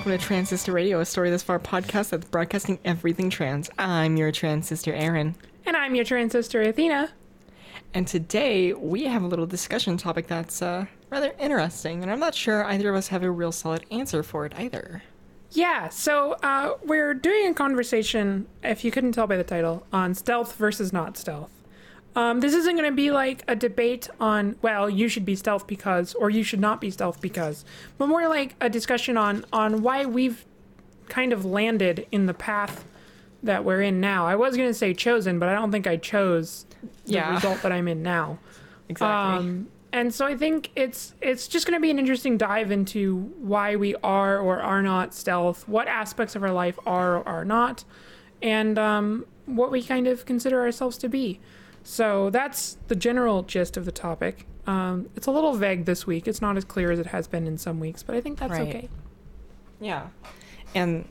welcome to Transistor Radio, a story this far podcast that's broadcasting everything trans. I'm your trans sister, Erin. And I'm your trans sister, Athena. And today we have a little discussion topic that's uh, rather interesting, and I'm not sure either of us have a real solid answer for it either. Yeah, so uh, we're doing a conversation, if you couldn't tell by the title, on stealth versus not stealth. Um, this isn't going to be like a debate on, well, you should be stealth because, or you should not be stealth because, but more like a discussion on on why we've kind of landed in the path that we're in now. I was going to say chosen, but I don't think I chose the Yeah. result that I'm in now. Exactly. Um, and so I think it's it's just going to be an interesting dive into why we are or are not stealth, what aspects of our life are or are not, and um, what we kind of consider ourselves to be. So that's the general gist of the topic. Um, it's a little vague this week. It's not as clear as it has been in some weeks, but I think that's Right. okay. Yeah, and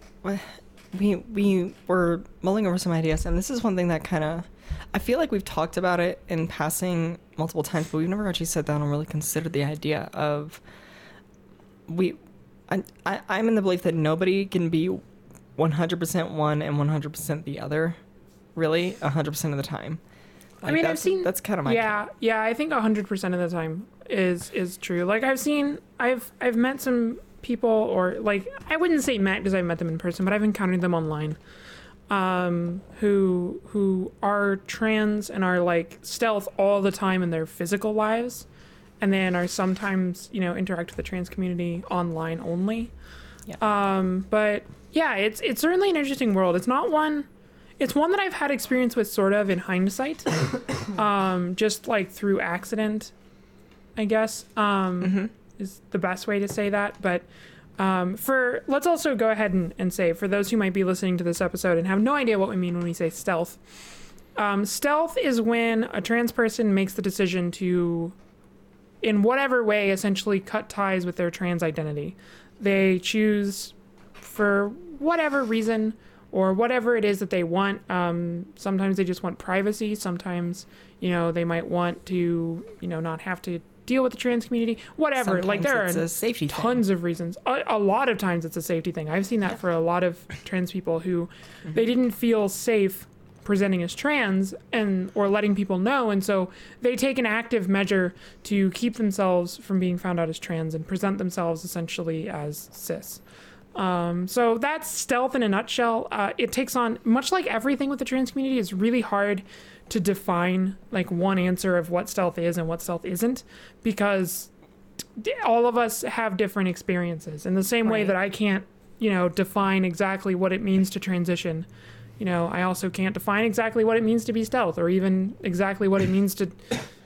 we we were mulling over some ideas, and this is one thing that kind of I feel like we've talked about it in passing multiple times, but we've never actually sat down and really considered the idea of we. I, I I'm in the belief that nobody can be 100% one and 100% the other, really 100% of the time. I mean, I've seen- that's kind of my yeah, yeah. I think hundred percent of the time is is true. Like I've seen, I've I've met some people, or like I wouldn't say met because I've met them in person, but I've encountered them online, um, who who are trans and are like stealth all the time in their physical lives, and then are sometimes you know interact with the trans community online only. Yeah. Um, but yeah, it's it's certainly an interesting world. It's not one. It's one that I've had experience with, sort of in hindsight, um, just like through accident, I guess, um, hmm is the best way to say that. But um, for let's also go ahead and, and say for those who might be listening to this episode and have no idea what we mean when we say stealth, um, stealth is when a trans person makes the decision to, in whatever way, essentially cut ties with their trans identity. They choose for whatever reason or whatever it is that they want. Um, sometimes they just want privacy. Sometimes, you know, they might want to, you know, not have to deal with the trans community. Whatever. like there are safety thing. tons of reasons. A, a lot of times it's a safety thing. I've seen that for a lot of trans people who they didn't feel safe presenting as trans and or letting people know and so they take an active measure to keep themselves from being found out as trans and present themselves essentially as cis. Um, so that's stealth in a nutshell. Uh, it takes on much like everything with the trans community. It's really hard to define like one answer of what stealth is and what stealth isn't because d- all of us have different experiences. In the same way that I can't, you know, define exactly what it means to transition. You know, I also can't define exactly what it means to be stealth or even exactly what it means to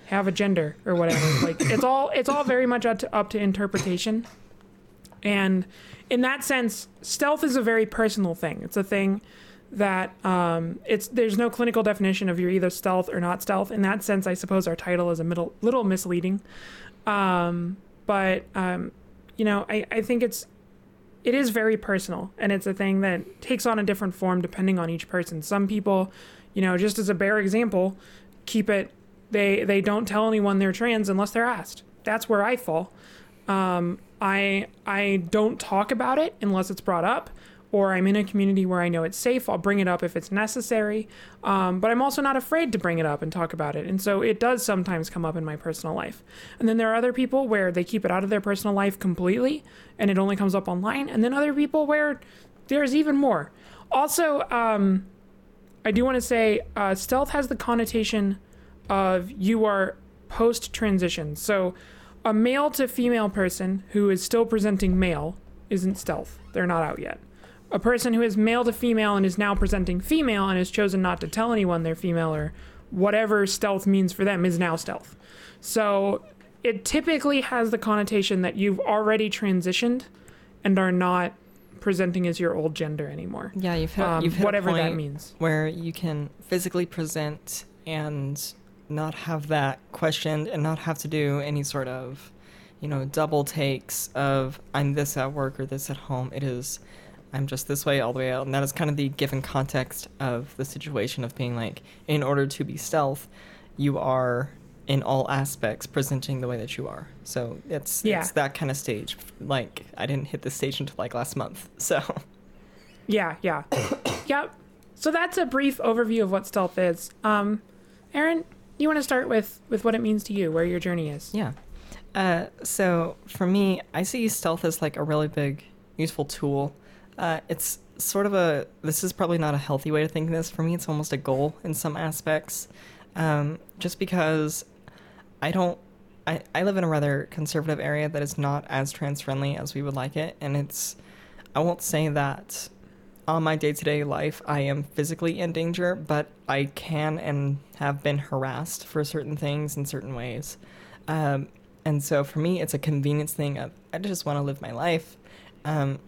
have a gender or whatever. like it's all it's all very much up to, up to interpretation. And in that sense, stealth is a very personal thing. It's a thing that um, it's there's no clinical definition of you're either stealth or not stealth. In that sense, I suppose our title is a middle, little misleading. Um, but um, you know, I, I think it's it is very personal, and it's a thing that takes on a different form depending on each person. Some people, you know, just as a bare example, keep it. They they don't tell anyone they're trans unless they're asked. That's where I fall. Um, I I don't talk about it unless it's brought up, or I'm in a community where I know it's safe. I'll bring it up if it's necessary. Um, but I'm also not afraid to bring it up and talk about it. And so it does sometimes come up in my personal life. And then there are other people where they keep it out of their personal life completely, and it only comes up online. And then other people where there's even more. Also, um, I do want to say uh, stealth has the connotation of you are post transition. So a male to female person who is still presenting male isn't stealth. They're not out yet. A person who is male to female and is now presenting female and has chosen not to tell anyone they're female or whatever stealth means for them is now stealth. So it typically has the connotation that you've already transitioned and are not presenting as your old gender anymore. Yeah, you've hit, Um, you've hit whatever that means. where you can physically present and not have that questioned and not have to do any sort of, you know, double takes of I'm this at work or this at home. It is I'm just this way all the way out. And that is kind of the given context of the situation of being like, in order to be stealth, you are in all aspects presenting the way that you are. So it's Yeah. it's that kind of stage. Like I didn't hit the stage until like last month. So Yeah, yeah. yep. So that's a brief overview of what stealth is. Um, Aaron, you want to start with with what it means to you, where your journey is? yeah. Uh, so for me, I see stealth as like a really big useful tool. Uh, it's sort of a this is probably not a healthy way to think of this. For me, it's almost a goal in some aspects. Um, just because I don't I, I live in a rather conservative area that is not as trans friendly as we would like it and it's I won't say that on my day-to-day life I am physically in danger but I can and have been harassed for certain things in certain ways. Um, and so for me it's a convenience thing of I just want to live my life. Um,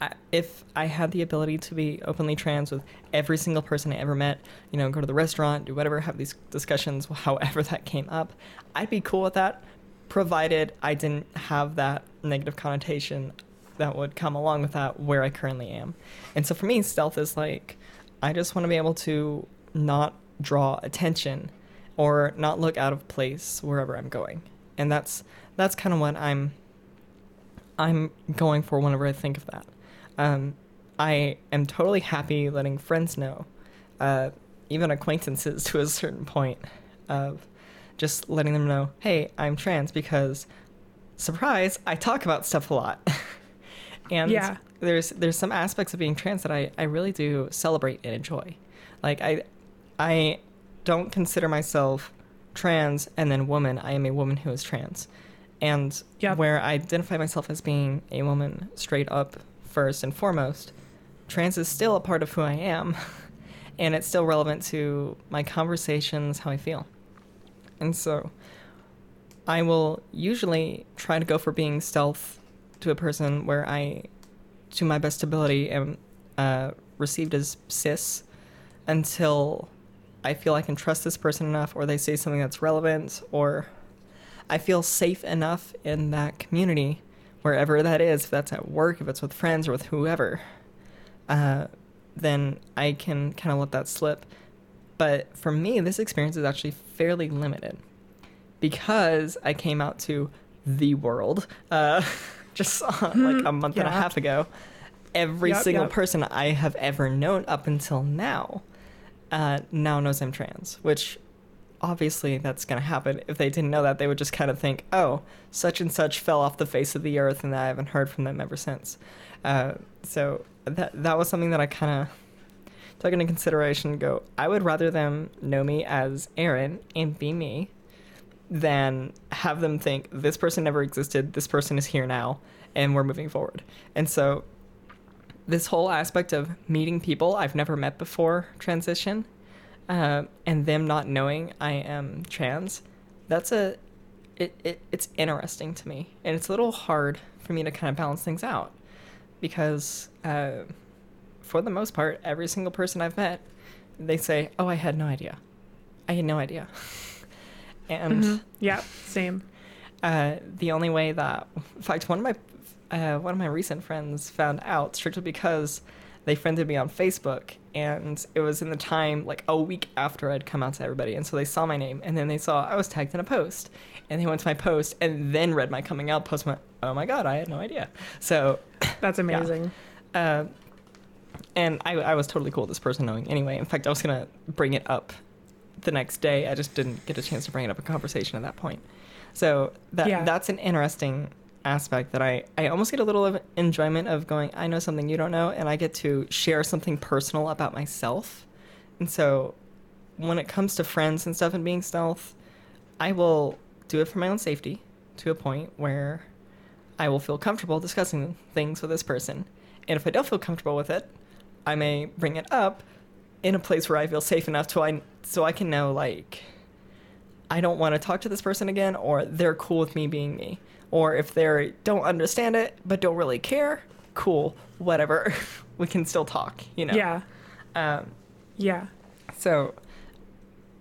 I, if I had the ability to be openly trans with every single person I ever met, you know, go to the restaurant, do whatever, have these discussions, however that came up, I'd be cool with that, provided I didn't have that negative connotation that would come along with that where I currently am. And so for me, stealth is like, I just want to be able to not draw attention or not look out of place wherever I'm going. And that's that's kind of what I'm I'm going for whenever I think of that. Um, I am totally happy letting friends know, uh, even acquaintances to a certain point, of just letting them know, hey, I'm trans because, surprise, I talk about stuff a lot. and Yeah. there's there's some aspects of being trans that I, I really do celebrate and enjoy. Like I I don't consider myself trans and then woman. I am a woman who is trans. And Yep. where I identify myself as being a woman straight up first and foremost, trans is still a part of who I am. and it's still relevant to my conversations, how I feel. And so I will usually try to go for being stealth to a person where I, to my best ability, am uh, received as cis until I feel I can trust this person enough, or they say something that's relevant, or I feel safe enough in that community, wherever that is, if that's at work, if it's with friends, or with whoever, uh, then I can kind of let that slip. But for me, this experience is actually fairly limited because I came out to the world uh, just uh, like a month and a half ago. Every Yep, single yep. person I have ever known up until now uh, now knows I'm trans, which obviously that's going to happen. If they didn't know that, they would just kind of think, oh, such and such fell off the face of the earth, and I haven't heard from them ever since. Uh, so that that was something that I kind of took into consideration. and Go, I would rather them know me as Aaron and be me than have them think this person never existed, this person is here now, and we're moving forward. And so this whole aspect of meeting people I've never met before transition, uh, and them not knowing I am trans, that's a it, it it's interesting to me, and it's a little hard for me to kind of balance things out because uh, for the most part, every single person I've met, they say, "Oh, I had no idea. I had no idea," and Mhm. Yeah, same. uh, the only way that, in fact, one of my uh, one of my recent friends found out strictly because they friended me on Facebook, and it was in the time like a week after I'd come out to everybody, and so they saw my name, and then they saw I was tagged in a post, and they went to my post, and then read my coming out post, and went, "Oh my god, I had no idea." So That's amazing. uh, and I, I was totally cool with this person knowing anyway. In fact, I was gonna bring it up the next day. I just didn't get a chance to bring it up in conversation at that point. So that Yeah. that's an interesting aspect that I, I almost get a little of enjoyment of going, I know something you don't know, and I get to share something personal about myself. And so when it comes to friends and stuff and being stealth, I will do it for my own safety to a point where I will feel comfortable discussing things with this person. And if I don't feel comfortable with it, I may bring it up in a place where I feel safe enough to I so I can know like I don't want to talk to this person again or they're cool with me being me. Or if they don't understand it but don't really care, cool, whatever. we can still talk, you know. Yeah, Um yeah, so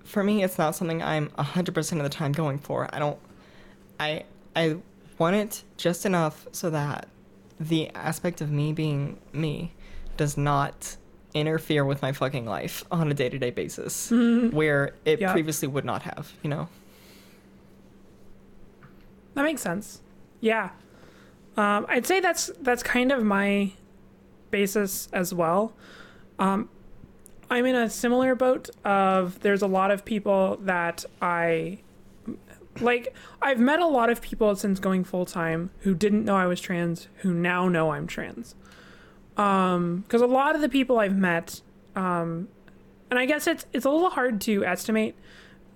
for me it's not something I'm 100% of the time going for. I don't I I want it just enough so that the aspect of me being me does not interfere with my fucking life on a day-to-day basis where it Yeah. previously would not have, you know. that makes sense. Yeah, um, I'd say that's that's kind of my basis as well. Um, I'm in a similar boat of there's a lot of people that I like I've met a lot of people since going full time who didn't know I was trans who now know I'm trans. Um cuz a lot of the people I've met um and I guess it's it's a little hard to estimate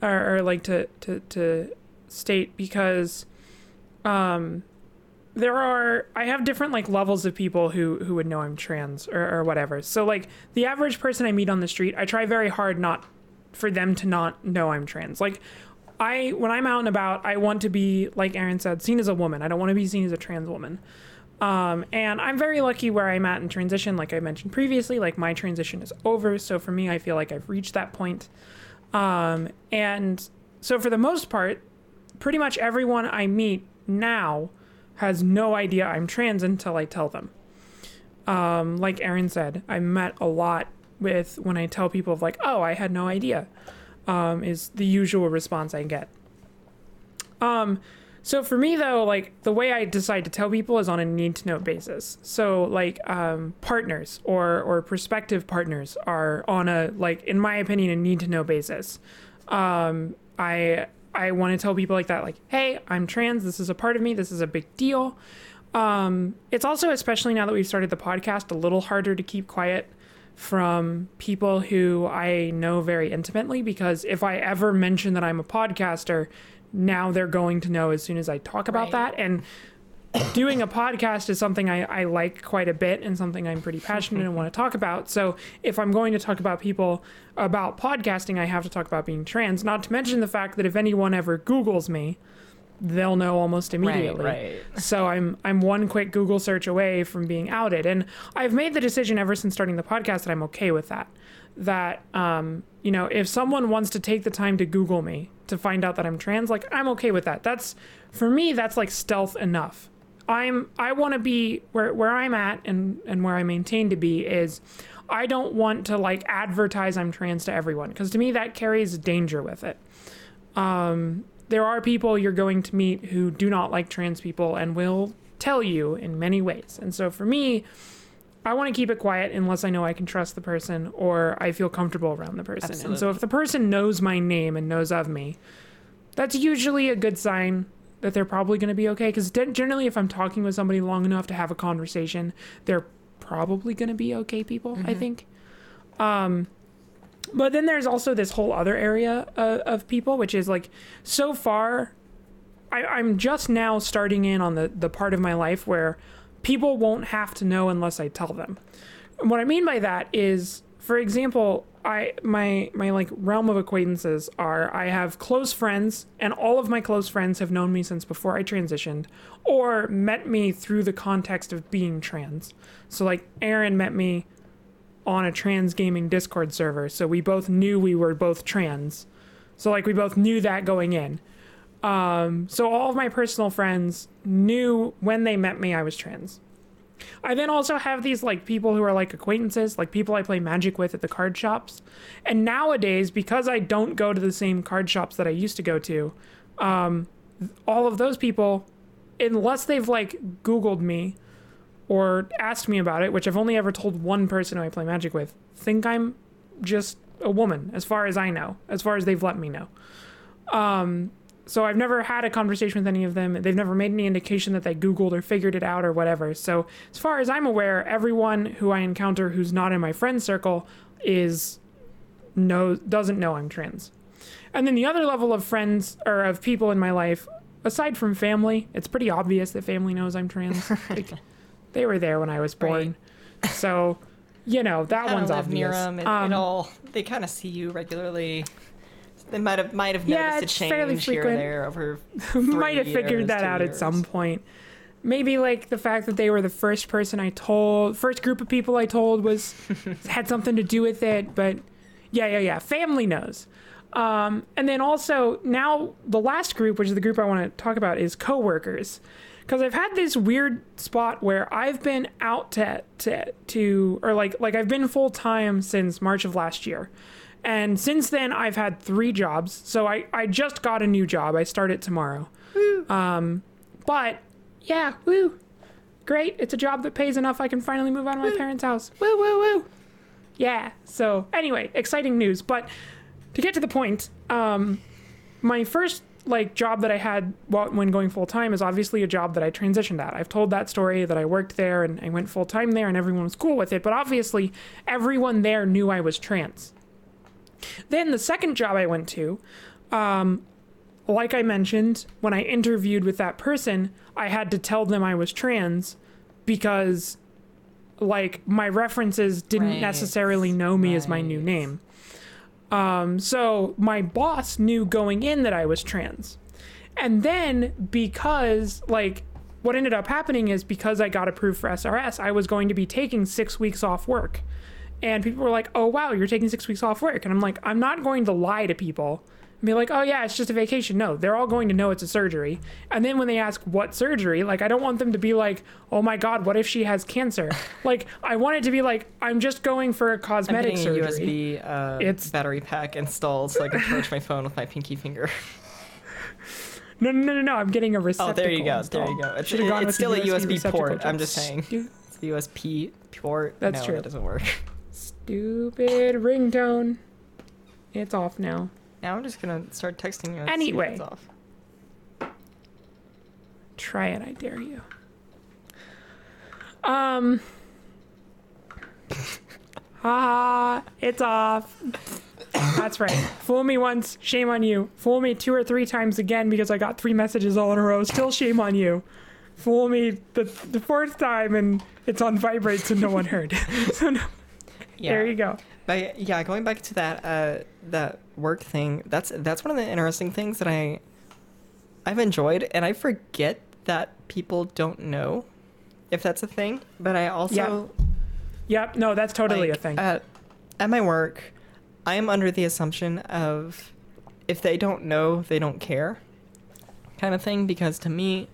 or, or like to to to state because um there are I have different like levels of people who who would know I'm trans or, or whatever. So like the average person I meet on the street, I try very hard not for them to not know I'm trans. Like I when I'm out and about, I want to be like Aaron said, seen as a woman. I don't want to be seen as a trans woman. Um, and I'm very lucky where I'm at in transition. Like I mentioned previously, like my transition is over. So for me, I feel like I've reached that point. Um, and so for the most part, pretty much everyone I meet now has no idea I'm trans until I tell them. Um, like Aaron said, I met a lot with when I tell people of like, oh, I had no idea, um, is the usual response I get. Um, so for me though, like the way I decide to tell people is on a need to know basis. So like um, partners or or prospective partners are on a like in my opinion a need to know basis. Um, I I want to tell people like that, like, hey, I'm trans. This is a part of me. This is a big deal. Um, it's also, especially now that we've started the podcast, a little harder to keep quiet from people who I know very intimately because if I ever mention that I'm a podcaster, now they're going to know as soon as I talk about Right. that. And doing a podcast is something I, I like quite a bit and something I'm pretty passionate and want to talk about. So if I'm going to talk about people about podcasting, I have to talk about being trans. Not to mention the fact that if anyone ever Googles me, they'll know almost immediately. right. So I'm I'm one quick Google search away from being outed, and I've made the decision ever since starting the podcast that I'm okay with that. That um, you know, if someone wants to take the time to Google me to find out that I'm trans, like I'm okay with that. That's for me. That's like stealth enough. I'm I want to be where where I'm at and and where I maintain to be is I don't want to like advertise I'm trans to everyone because to me that carries danger with it. Um, there are people you're going to meet who do not like trans people and will tell you in many ways. And so for me, I want to keep it quiet unless I know I can trust the person or I feel comfortable around the person. Absolutely. And so if the person knows my name and knows of me, that's usually a good sign that they're probably going to be okay. Because generally, if I'm talking with somebody long enough to have a conversation, they're probably going to be okay people, I think. Um, but then there's also this whole other area of, of people, which is like so far, I, I'm just now starting in on the, the part of my life where people won't have to know unless I tell them. And what I mean by that is, for example, I my my like realm of acquaintances are I have close friends, and all of my close friends have known me since before I transitioned, or met me through the context of being trans. So like Aaron met me on a trans gaming Discord server, so we both knew we were both trans. So like we both knew that going in. Um, so all of my personal friends knew when they met me I was trans. I then also have these like people who are like acquaintances, like people I play magic with at the card shops. And nowadays, because I don't go to the same card shops that I used to go to, um, all of those people, unless they've like Googled me or asked me about it, which I've only ever told one person who I play magic with, think I'm just a woman, as far as I know, as far as they've let me know. Um, so I've never had a conversation with any of them. They've never made any indication that they Googled or figured it out or whatever. So as far as I'm aware, everyone who I encounter who's not in my friend circle is knows doesn't know I'm trans. And then the other level of friends or of people in my life, aside from family, it's pretty obvious that family knows I'm trans. like, they were there when I was born, so you know that one's live obvious. near them. It, Um, it all they kind of see you regularly. They might have might have Yeah, noticed a it's fairly change here or there over. might have figured that out at some point. Maybe like the fact that they were the first person I told, first group of people I told was had something to do with it. But yeah, yeah, yeah. Family knows. Um, and then also now the last group, which is the group I want to talk about, is coworkers. Because I've had this weird spot where I've been out to to to or like like I've been full time since March of last year. And since then, I've had three jobs. So I, I just got a new job. I start it tomorrow. Um, But yeah, woo. Great. It's a job that pays enough I can finally move out of my parents' house. Woo, woo, woo. Yeah. So, anyway, exciting news. But to get to the point, um, my first like job that I had when going full time is obviously a job that I transitioned at. I've told that story that I worked there and I went full time there and everyone was cool with it, but obviously everyone there knew I was trans. Then the second job I went to, um, like I mentioned, when I interviewed with that person, I had to tell them I was trans because like my references didn't Right. necessarily know me as my new name. Um, so my boss knew going in that I was trans. And then because like what ended up happening is because I got approved for SRS, I was going to be taking 6 weeks off work. And people were like, "Oh wow, you're taking 6 weeks off work." And I'm like, "I'm not going to lie to people." And be like, "Oh yeah, it's just a vacation." No, they're all going to know it's a surgery. And then when they ask what surgery, like I don't want them to be like, "Oh my god, what if she has cancer?" like I want it to be like, "I'm just going for a I'm cosmetic a surgery." USB uh, It's- battery pack installed so I can charge my phone with my pinky finger. No, no, no, no, no. I'm getting a receptacle. Oh, there you go. There you go. It's, gone it's still a USB receptacle port. I'm just saying. It's the USB port. That's no, true. That doesn't work. Stupid ringtone. It's off now. Now I'm just gonna start texting you. and see if Anyway. it's off. Try it, I dare you. Um. Ah, it's off. That's right. Fool me once, shame on you. Fool me two or three times again because I got three messages all in a row. Still shame on you. Fool me the, the fourth time and it's on vibrate so no one heard. so no, Yeah. there you go. But yeah, going back to that uh, that work thing, that's that's one of the interesting things that I I've enjoyed, and I forget that people don't know if that's a thing. But I also Yep, no, that's totally like, a thing. At, at my work, I am under the assumption of if they don't know, they don't care, kind of thing. Because to me,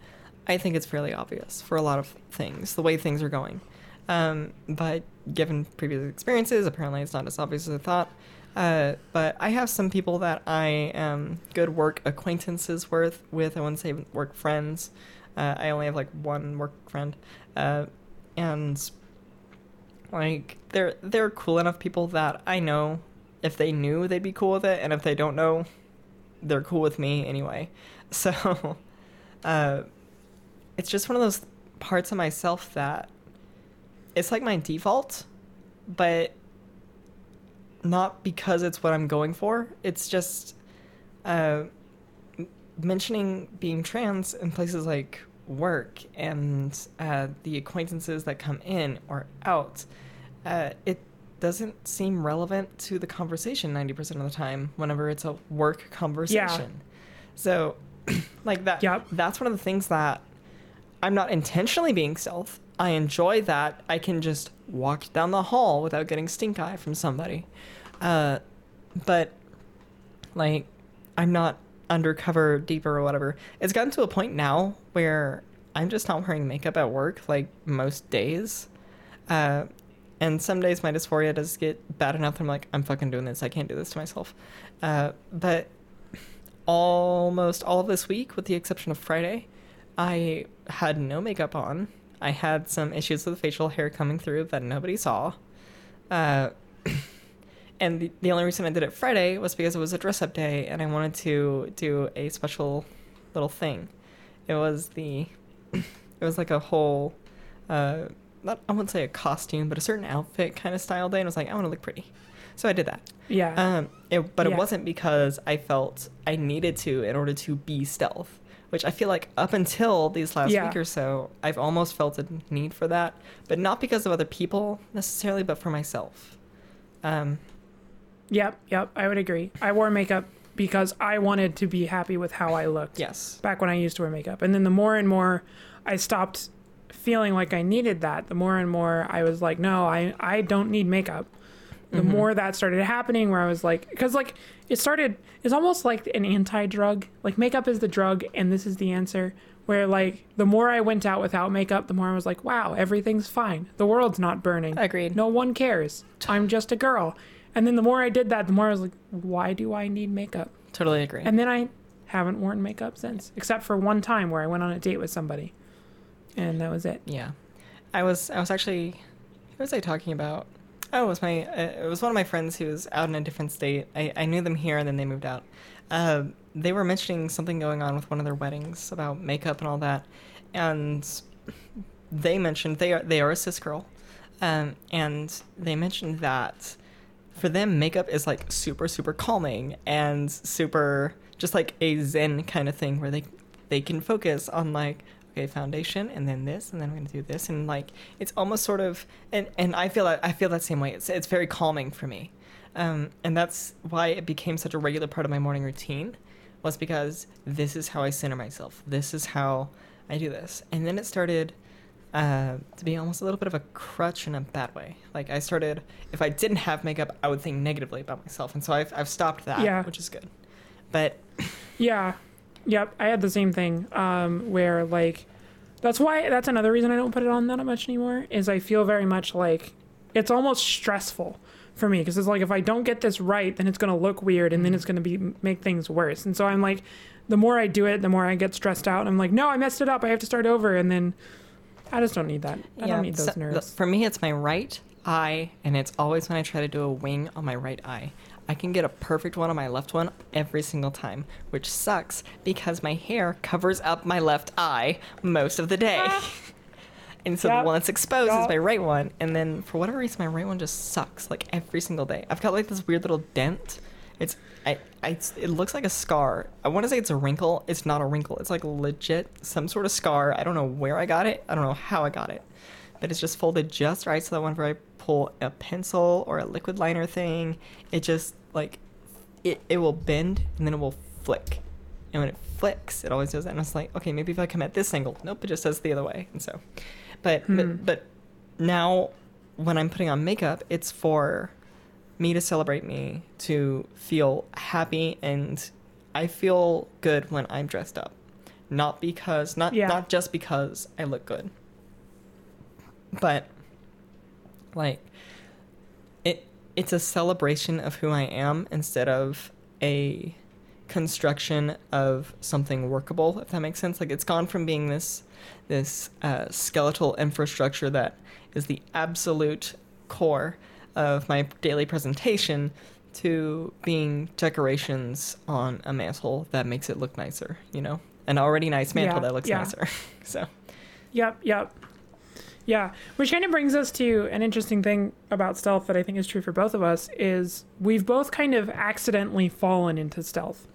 I think it's fairly obvious for a lot of things, the way things are going. Um, but given previous experiences, apparently it's not as obvious as I thought. Uh, but I have some people that I am good work acquaintances with. With I wouldn't say work friends. Uh, I only have like one work friend, uh, and like they're they're cool enough people that I know if they knew they'd be cool with it, and if they don't know, they're cool with me anyway. So, uh, it's just one of those parts of myself that it's like my default, but not because it's what I'm going for. It's just uh, mentioning being trans in places like work and uh, the acquaintances that come in or out. Uh, it doesn't seem relevant to the conversation 90% of the time whenever it's a work conversation. So, like that, Yep. that's one of the things that I'm not intentionally being stealth. I enjoy that I can just walk down the hall without getting stink eye from somebody. Uh, but like, I'm not undercover deeper or whatever. It's gotten to a point now where I'm just not wearing makeup at work like most days. Uh, and some days my dysphoria does get bad enough that I'm like, I'm fucking doing this. I can't do this to myself. Uh, but almost all this week, with the exception of Friday, I had no makeup on. I had some issues with facial hair coming through that nobody saw. Uh, and the, the only reason I did it Friday was because it was a dress up day and I wanted to do a special little thing. It was the, it was like a whole, uh, not, I wouldn't say a costume, but a certain outfit kind of style day. And I was like, I want to look pretty. So I did that. yeah. Um, it, but Yeah. it wasn't because I felt I needed to in order to be stealth, which I feel like up until these last Yeah. week or so, I've almost felt a need for that, but not because of other people necessarily, but for myself. Um, Yep, yep, I would agree. I wore makeup because I wanted to be happy with how I looked yes. back when I used to wear makeup. And then the more and more I stopped feeling like I needed that, the more and more I was like, no, I, I don't need makeup. The Mhm. more that started happening, where I was like, because like it started, it's almost like an anti drug. Like makeup is the drug and this is the answer. Where like the more I went out without makeup, the more I was like, wow, everything's fine. The world's not burning. Agreed. No one cares. I'm just a girl. And then the more I did that, the more I was like, why do I need makeup? Totally agree. And then I haven't worn makeup since, except for one time where I went on a date with somebody, and that was it. Yeah, I was I was actually who was I talking about? Oh, it was my uh, it was one of my friends who was out in a different state. I, I knew them here and then they moved out. Uh, they were mentioning something going on with one of their weddings about makeup and all that, and they mentioned they are they are a cis girl, um, and they mentioned that for them makeup is like super super calming and super just like a zen kind of thing where they they can focus on like okay foundation and then this and then we're gonna do this and like it's almost sort of and and I feel that I feel that same way it's it's very calming for me um, and that's why it became such a regular part of my morning routine was because this is how I center myself this is how I do this and then it started uh, to be almost a little bit of a crutch in a bad way. Like I started, if I didn't have makeup, I would think negatively about myself, and so I've I've stopped that, Yeah. which is good. But Yeah. Yep. I had the same thing. Um, where like that's why that's another reason I don't put it on that much anymore. Is I feel very much like it's almost stressful for me because it's like if I don't get this right, then it's gonna look weird and then it's gonna be make things worse. And so I'm like, the more I do it, the more I get stressed out. I'm like, no, I messed it up. I have to start over. And then I just don't need that. I don't need those so- nerves. for me, it's my right eye, and it's always when I try to do a wing on my right eye. I can get a perfect one on my left one every single time, which sucks because my hair covers up my left eye most of the day. Ah. and so Yep. the one that's exposed is my right one. And then for whatever reason, my right one just sucks like every single day. I've got like this weird little dent. It's I, I it looks like a scar. I want to say it's a wrinkle. It's not a wrinkle. It's like legit some sort of scar. I don't know where I got it. I don't know how I got it. But it's just folded just right so that whenever I pull a pencil or a liquid liner thing, it just like it, it will bend and then it will flick. And when it flicks, it always does that. And it's like, okay, maybe if I come at this angle, nope, it just does the other way. And so, but Hmm. but, but now when I'm putting on makeup, it's for me to celebrate me, to feel happy, and I feel good when I'm dressed up. Not because, not Yeah. not just because I look good, but like it it's a celebration of who I am instead of a construction of something workable if that makes sense like it's gone from being this this uh, skeletal infrastructure that is the absolute core of my daily presentation to being decorations on a mantle that makes it look nicer you know an already nice mantle Yeah, that looks yeah. nicer so Yep, yep. Yeah, which kind of brings us to an interesting thing about stealth that I think is true for both of us is we've both kind of accidentally fallen into stealth.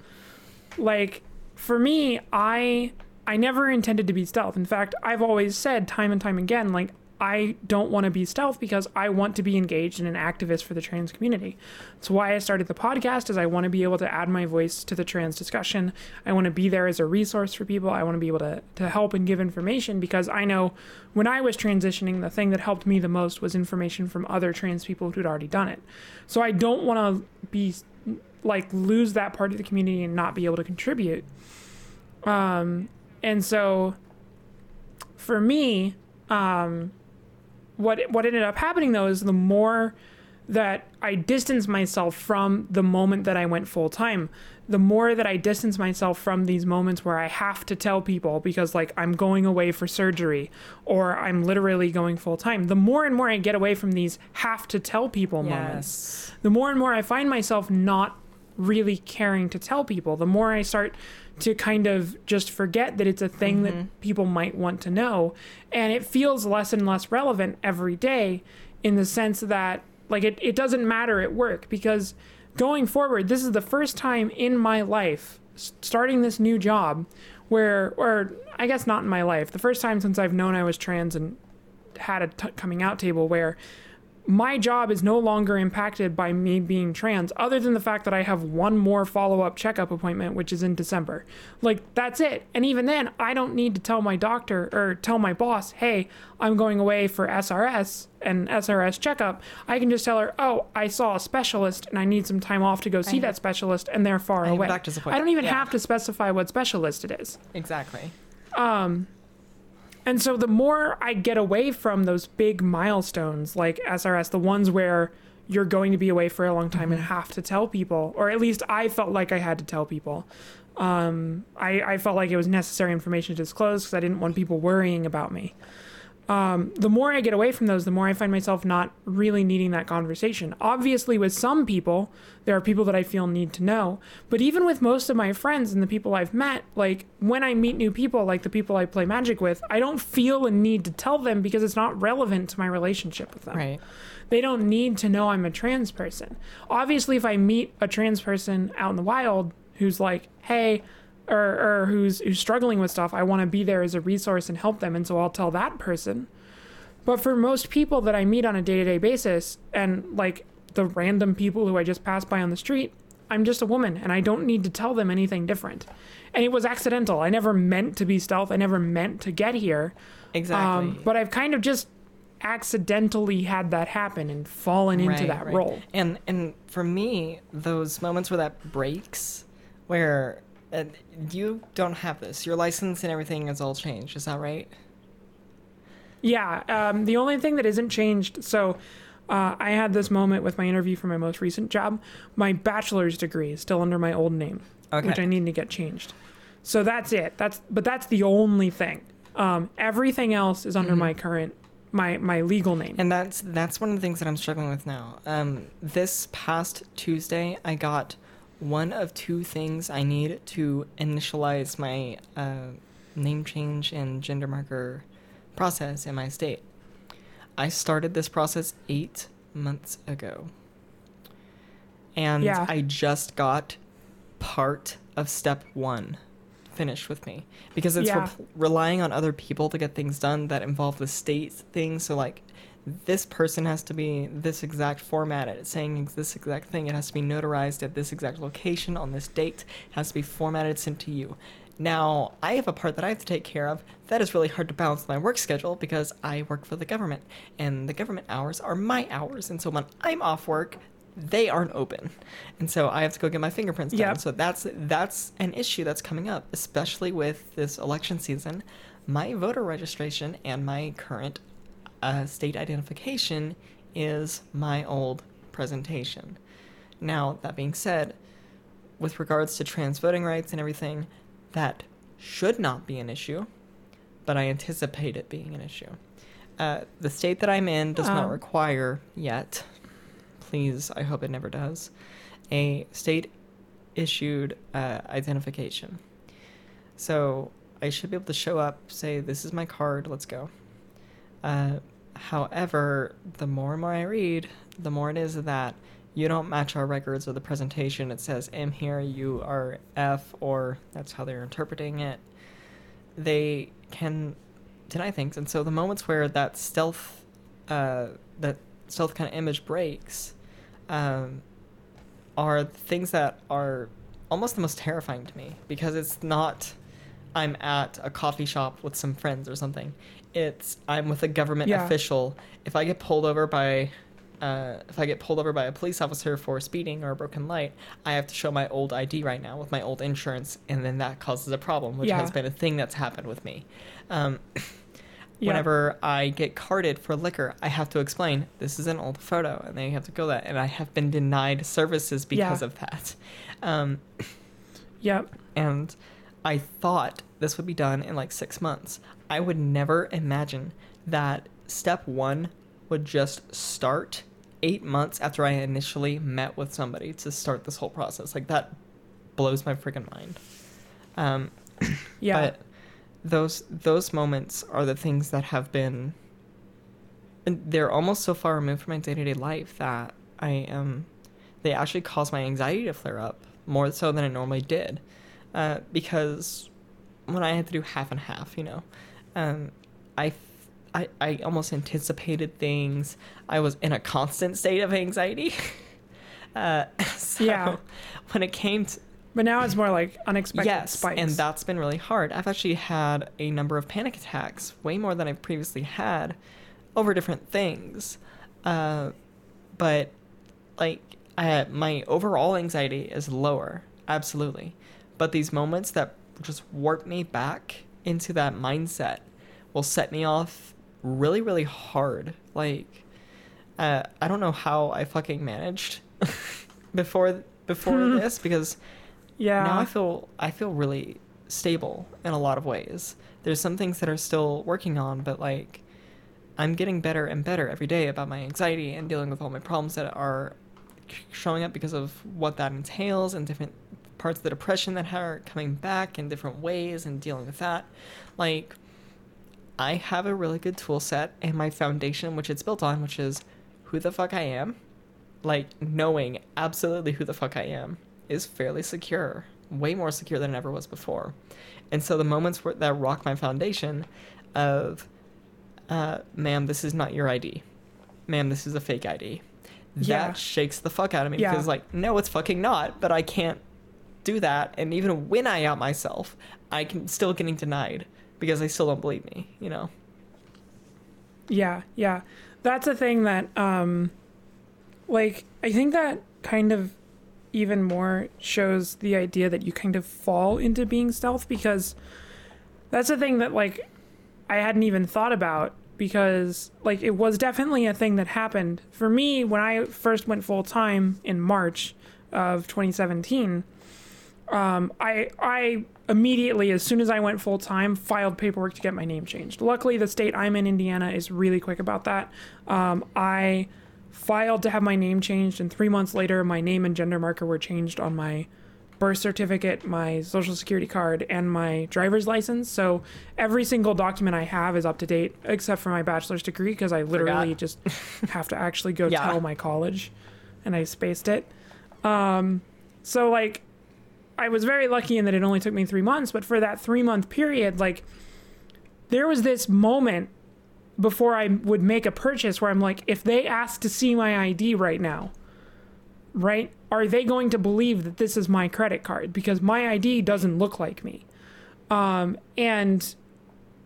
Like for me, I I never intended to be stealth. In fact, I've always said time and time again like I don't want to be stealth because I want to be engaged and an activist for the trans community. That's why I started the podcast is I want to be able to add my voice to the trans discussion. I want to be there as a resource for people. I want to be able to, to help and give information because I know when I was transitioning, the thing that helped me the most was information from other trans people who'd already done it. So I don't want to be like lose that part of the community and not be able to contribute. Um, and so for me, um, what what ended up happening though is the more that I distanced myself from the moment that I went full time, the more that I distance myself from these moments where I have to tell people because like I'm going away for surgery or I'm literally going full time, the more and more I get away from these have to tell people moments, the more and more I find myself not really caring to tell people, the more I start to kind of just forget that it's a thing that mm-hmm. people might want to know. And it feels less and less relevant every day in the sense that, like, it, it doesn't matter at work because going forward, this is the first time in my life, starting this new job, where, or I guess not in my life, the first time since I've known I was trans and had a t- coming out table where my job is no longer impacted by me being trans, other than the fact that I have one more follow up checkup appointment, which is in December. Like, that's it. And even then, I don't need to tell my doctor or tell my boss, hey, I'm going away for SRS and SRS checkup. I can just tell her, oh, I saw a specialist and I need some time off to go see that specialist, and they're far away. I don't even Yeah. have to specify what specialist it is. exactly um, And so the more I get away from those big milestones like SRS, the ones where you're going to be away for a long time and have to tell people, or at least I felt like I had to tell people. Um, I, I felt like it was necessary information to disclose because I didn't want people worrying about me. Um, the more I get away from those, the more I find myself not really needing that conversation. Obviously, with some people, there are people that I feel need to know. But even with most of my friends and the people I've met, like when I meet new people, like the people I play magic with, I don't feel a need to tell them because it's not relevant to my relationship with them. Right. They don't need to know I'm a trans person. Obviously, if I meet a trans person out in the wild who's like, hey, or, or who's who's struggling with stuff, I want to be there as a resource and help them, and so I'll tell that person. But for most people that I meet on a day to day basis, and like the random people who I just pass by on the street, I'm just a woman, and I don't need to tell them anything different. And it was accidental. I never meant to be stealth. I never meant to get here. Exactly. Um, but I've kind of just accidentally had that happen and fallen into Right, that right. role. And and for me, those moments where that breaks, where uh, you don't have this, your license and everything is all changed. Is that right? Yeah. Um, the only thing that isn't changed. So, uh, I had this moment with my interview for my most recent job. My bachelor's degree is still under my old name, Okay. which I need to get changed. So that's it. That's but that's the only thing. Um, everything else is under Mhm. my current my my legal name. And that's that's one of the things that I'm struggling with now. Um, this past Tuesday, I got one of two things I need to initialize my uh, name change and gender marker process in my state. I started this process eight months ago, and Yeah. I just got part of step one finished with me because it's Yeah. rep- relying on other people to get things done that involve the state thing. So like this person has to be this exact format. It's saying this exact thing. It has to be notarized at this exact location on this date. It has to be formatted, sent to you. Now, I have a part that I have to take care of that is really hard to balance my work schedule because I work for the government and the government hours are my hours. And so when I'm off work, they aren't open. And so I have to go get my fingerprints done. Yep. So that's that's an issue that's coming up, especially with this election season. My voter registration and my current uh, state identification is my old presentation. Now, that being said, with regards to trans voting rights and everything, that should not be an issue, but I anticipate it being an issue. Uh, the state that I'm in does not Um. require yet, please, I hope it never does, a state issued uh, identification. So I should be able to show up, say, this is my card, let's go. Uh, however, the more and more I read, the more it is that you don't match our records or the presentation. It says M here, you are F, or that's how they're interpreting it. They can deny things, and so the moments where that stealth, uh, that stealth kind of image breaks, um, are things that are almost the most terrifying to me because it's not I'm at a coffee shop with some friends or something. It's I'm with a government Yeah. official. If I get pulled over by uh, if I get pulled over by a police officer for speeding or a broken light, I have to show my old ID right now with my old insurance, and then that causes a problem, which Yeah. has been a thing that's happened with me. Um, Yeah. whenever I get carded for liquor, I have to explain this is an old photo, and they have to go that, and I have been denied services because Yeah. of that. Um, Yep. and I thought this would be done in like six months. I would never imagine that step one would just start eight months after I initially met with somebody to start this whole process. Like that blows my freaking mind. Um, Yeah. but those those moments are the things that have been. and They're almost so far removed from my day to day life that I am. They actually cause my anxiety to flare up more so than it normally did, uh, because when I had to do half and half, you know, um, I, I I almost anticipated things. I was in a constant state of anxiety. uh, so Yeah. when it came to but now it's more like unexpected yes, spikes. and that's been really hard. I've actually had a number of panic attacks, way more than I've previously had, over different things. Uh, but like, I, my overall anxiety is lower, absolutely. But these moments that just warp me back into that mindset will set me off really, really hard. Like, uh, I don't know how I fucking managed before before this because Yeah. now I feel I feel really stable in a lot of ways. There's some things that are still working on, but like I'm getting better and better every day about my anxiety and dealing with all my problems that are showing up because of what that entails and different parts of the depression that are coming back in different ways and dealing with that. Like I have a really good tool set and my foundation which it's built on, which is who the fuck I am. Like knowing absolutely who the fuck I am is fairly secure, way more secure than it ever was before. And so the moments where, that rock my foundation of, uh, ma'am, this is not your ID. Ma'am, this is a fake ID. That Yeah. shakes the fuck out of me Yeah. because, like, no, it's fucking not, but I can't do that. And even when I out myself, I can still getting denied because they still don't believe me, you know? Yeah, yeah. That's a thing that um like I think that kind of even more shows the idea that you kind of fall into being stealth because that's a thing that like I hadn't even thought about because like it was definitely a thing that happened for me when I first went full time in March of 2017 um, I I immediately, as soon as I went full time, filed paperwork to get my name changed. Luckily, the state I'm in, Indiana, is really quick about that. Um, I filed to have my name changed, and three months later, my name and gender marker were changed on my birth certificate, my social security card, and my driver's license. So every single document I have is up to date, except for my bachelor's degree, because I literally Forgot. just have to actually go Yeah. tell my college, and I spaced it. Um, so like I was very lucky in that it only took me three months, but for that three month period, like there was this moment before I would make a purchase where I'm like, if they ask to see my ID right now, right, are they going to believe that this is my credit card? Because my ID doesn't look like me. Um, and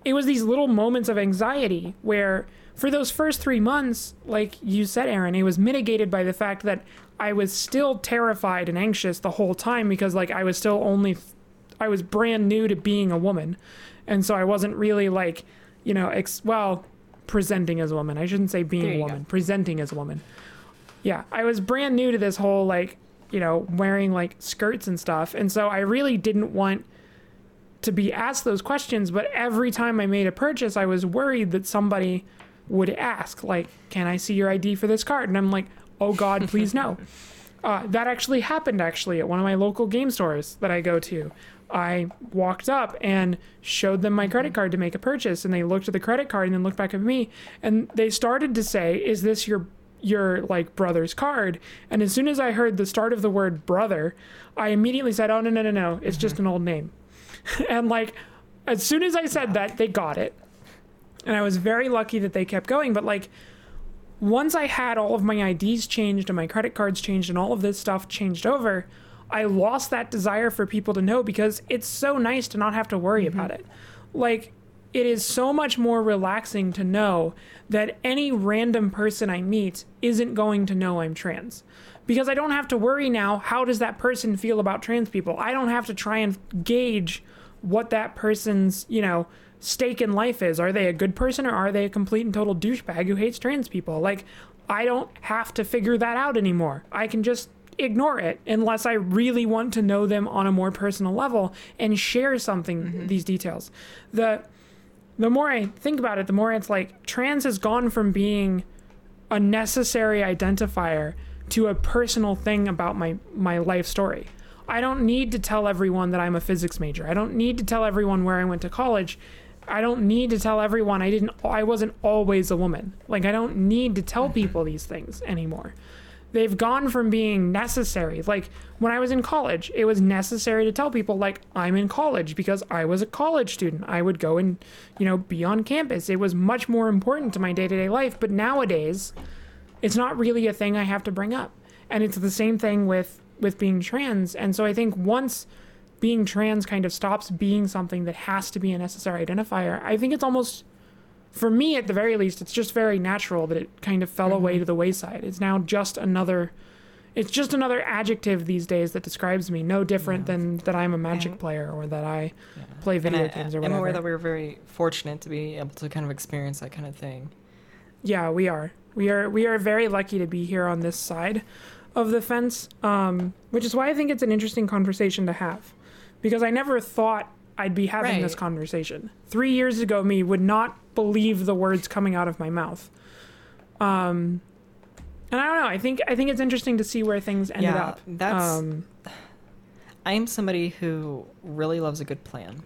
it was these little moments of anxiety where for those first three months, like you said, Aaron, it was mitigated by the fact that I was still terrified and anxious the whole time because like I was still only I was brand new to being a woman. And so I wasn't really like, you know, ex- well, presenting as a woman. I shouldn't say being a woman, presenting as a woman. Yeah, I was brand new to this whole like, you know, wearing like skirts and stuff. And so I really didn't want to be asked those questions, but every time I made a purchase, I was worried that somebody would ask, like, "Can I see your ID for this card?" And I'm like, "Oh God, please no." Uh, that actually happened actually at one of my local game stores that I go to. I walked up and showed them my credit card to make a purchase, and they looked at the credit card and then looked back at me, and they started to say, "Is this your your like brother's card?" And as soon as I heard the start of the word brother, I immediately said, "Oh no no no no, it's just an old name." and like as soon as I said that, they got it. And I was very lucky that they kept going, but like once I had all of my IDs changed and my credit cards changed and all of this stuff changed over, I lost that desire for people to know because it's so nice to not have to worry about mm-hmm. it. Like it is so much more relaxing to know that any random person I meet isn't going to know I'm trans. Because I don't have to worry now, how does that person feel about trans people? I don't have to try and gauge what that person's, you know, stake in life is. Are they a good person or are they a complete and total douchebag who hates trans people? Like, I don't have to figure that out anymore. I can just ignore it unless I really want to know them on a more personal level and share something, mm-hmm. these details. The the more I think about it, the more it's like trans has gone from being a necessary identifier to a personal thing about my my life story. I don't need to tell everyone that I'm a physics major. I don't need to tell everyone where I went to college. I don't need to tell everyone I didn't I wasn't always a woman. Like I don't need to tell mm-hmm. people these things anymore. They've gone from being necessary. Like when I was in college, it was necessary to tell people like I'm in college because I was a college student. I would go and, you know, be on campus. It was much more important to my day-to-day life, but nowadays it's not really a thing I have to bring up. And it's the same thing with with being trans. And so I think once being trans kind of stops being something that has to be a necessary identifier, I think it's almost for me at the very least, it's just very natural that it kind of fell away to the wayside. It's now just another it's just another adjective these days that describes me, no different Yeah. than that I'm a magic And- player or that I Yeah. play video and I, games or I'm whatever. aware that we're very fortunate to be able to kind of experience that kind of thing. Yeah, we are. We are we are very lucky to be here on this side. of the fence, um, which is why I think it's an interesting conversation to have, because I never thought I'd be having this conversation. Three years ago, me would not believe the words coming out of my mouth. Um, and I don't know. I think I think it's interesting to see where things ended Yeah, up. that's- um, I am somebody who really loves a good plan.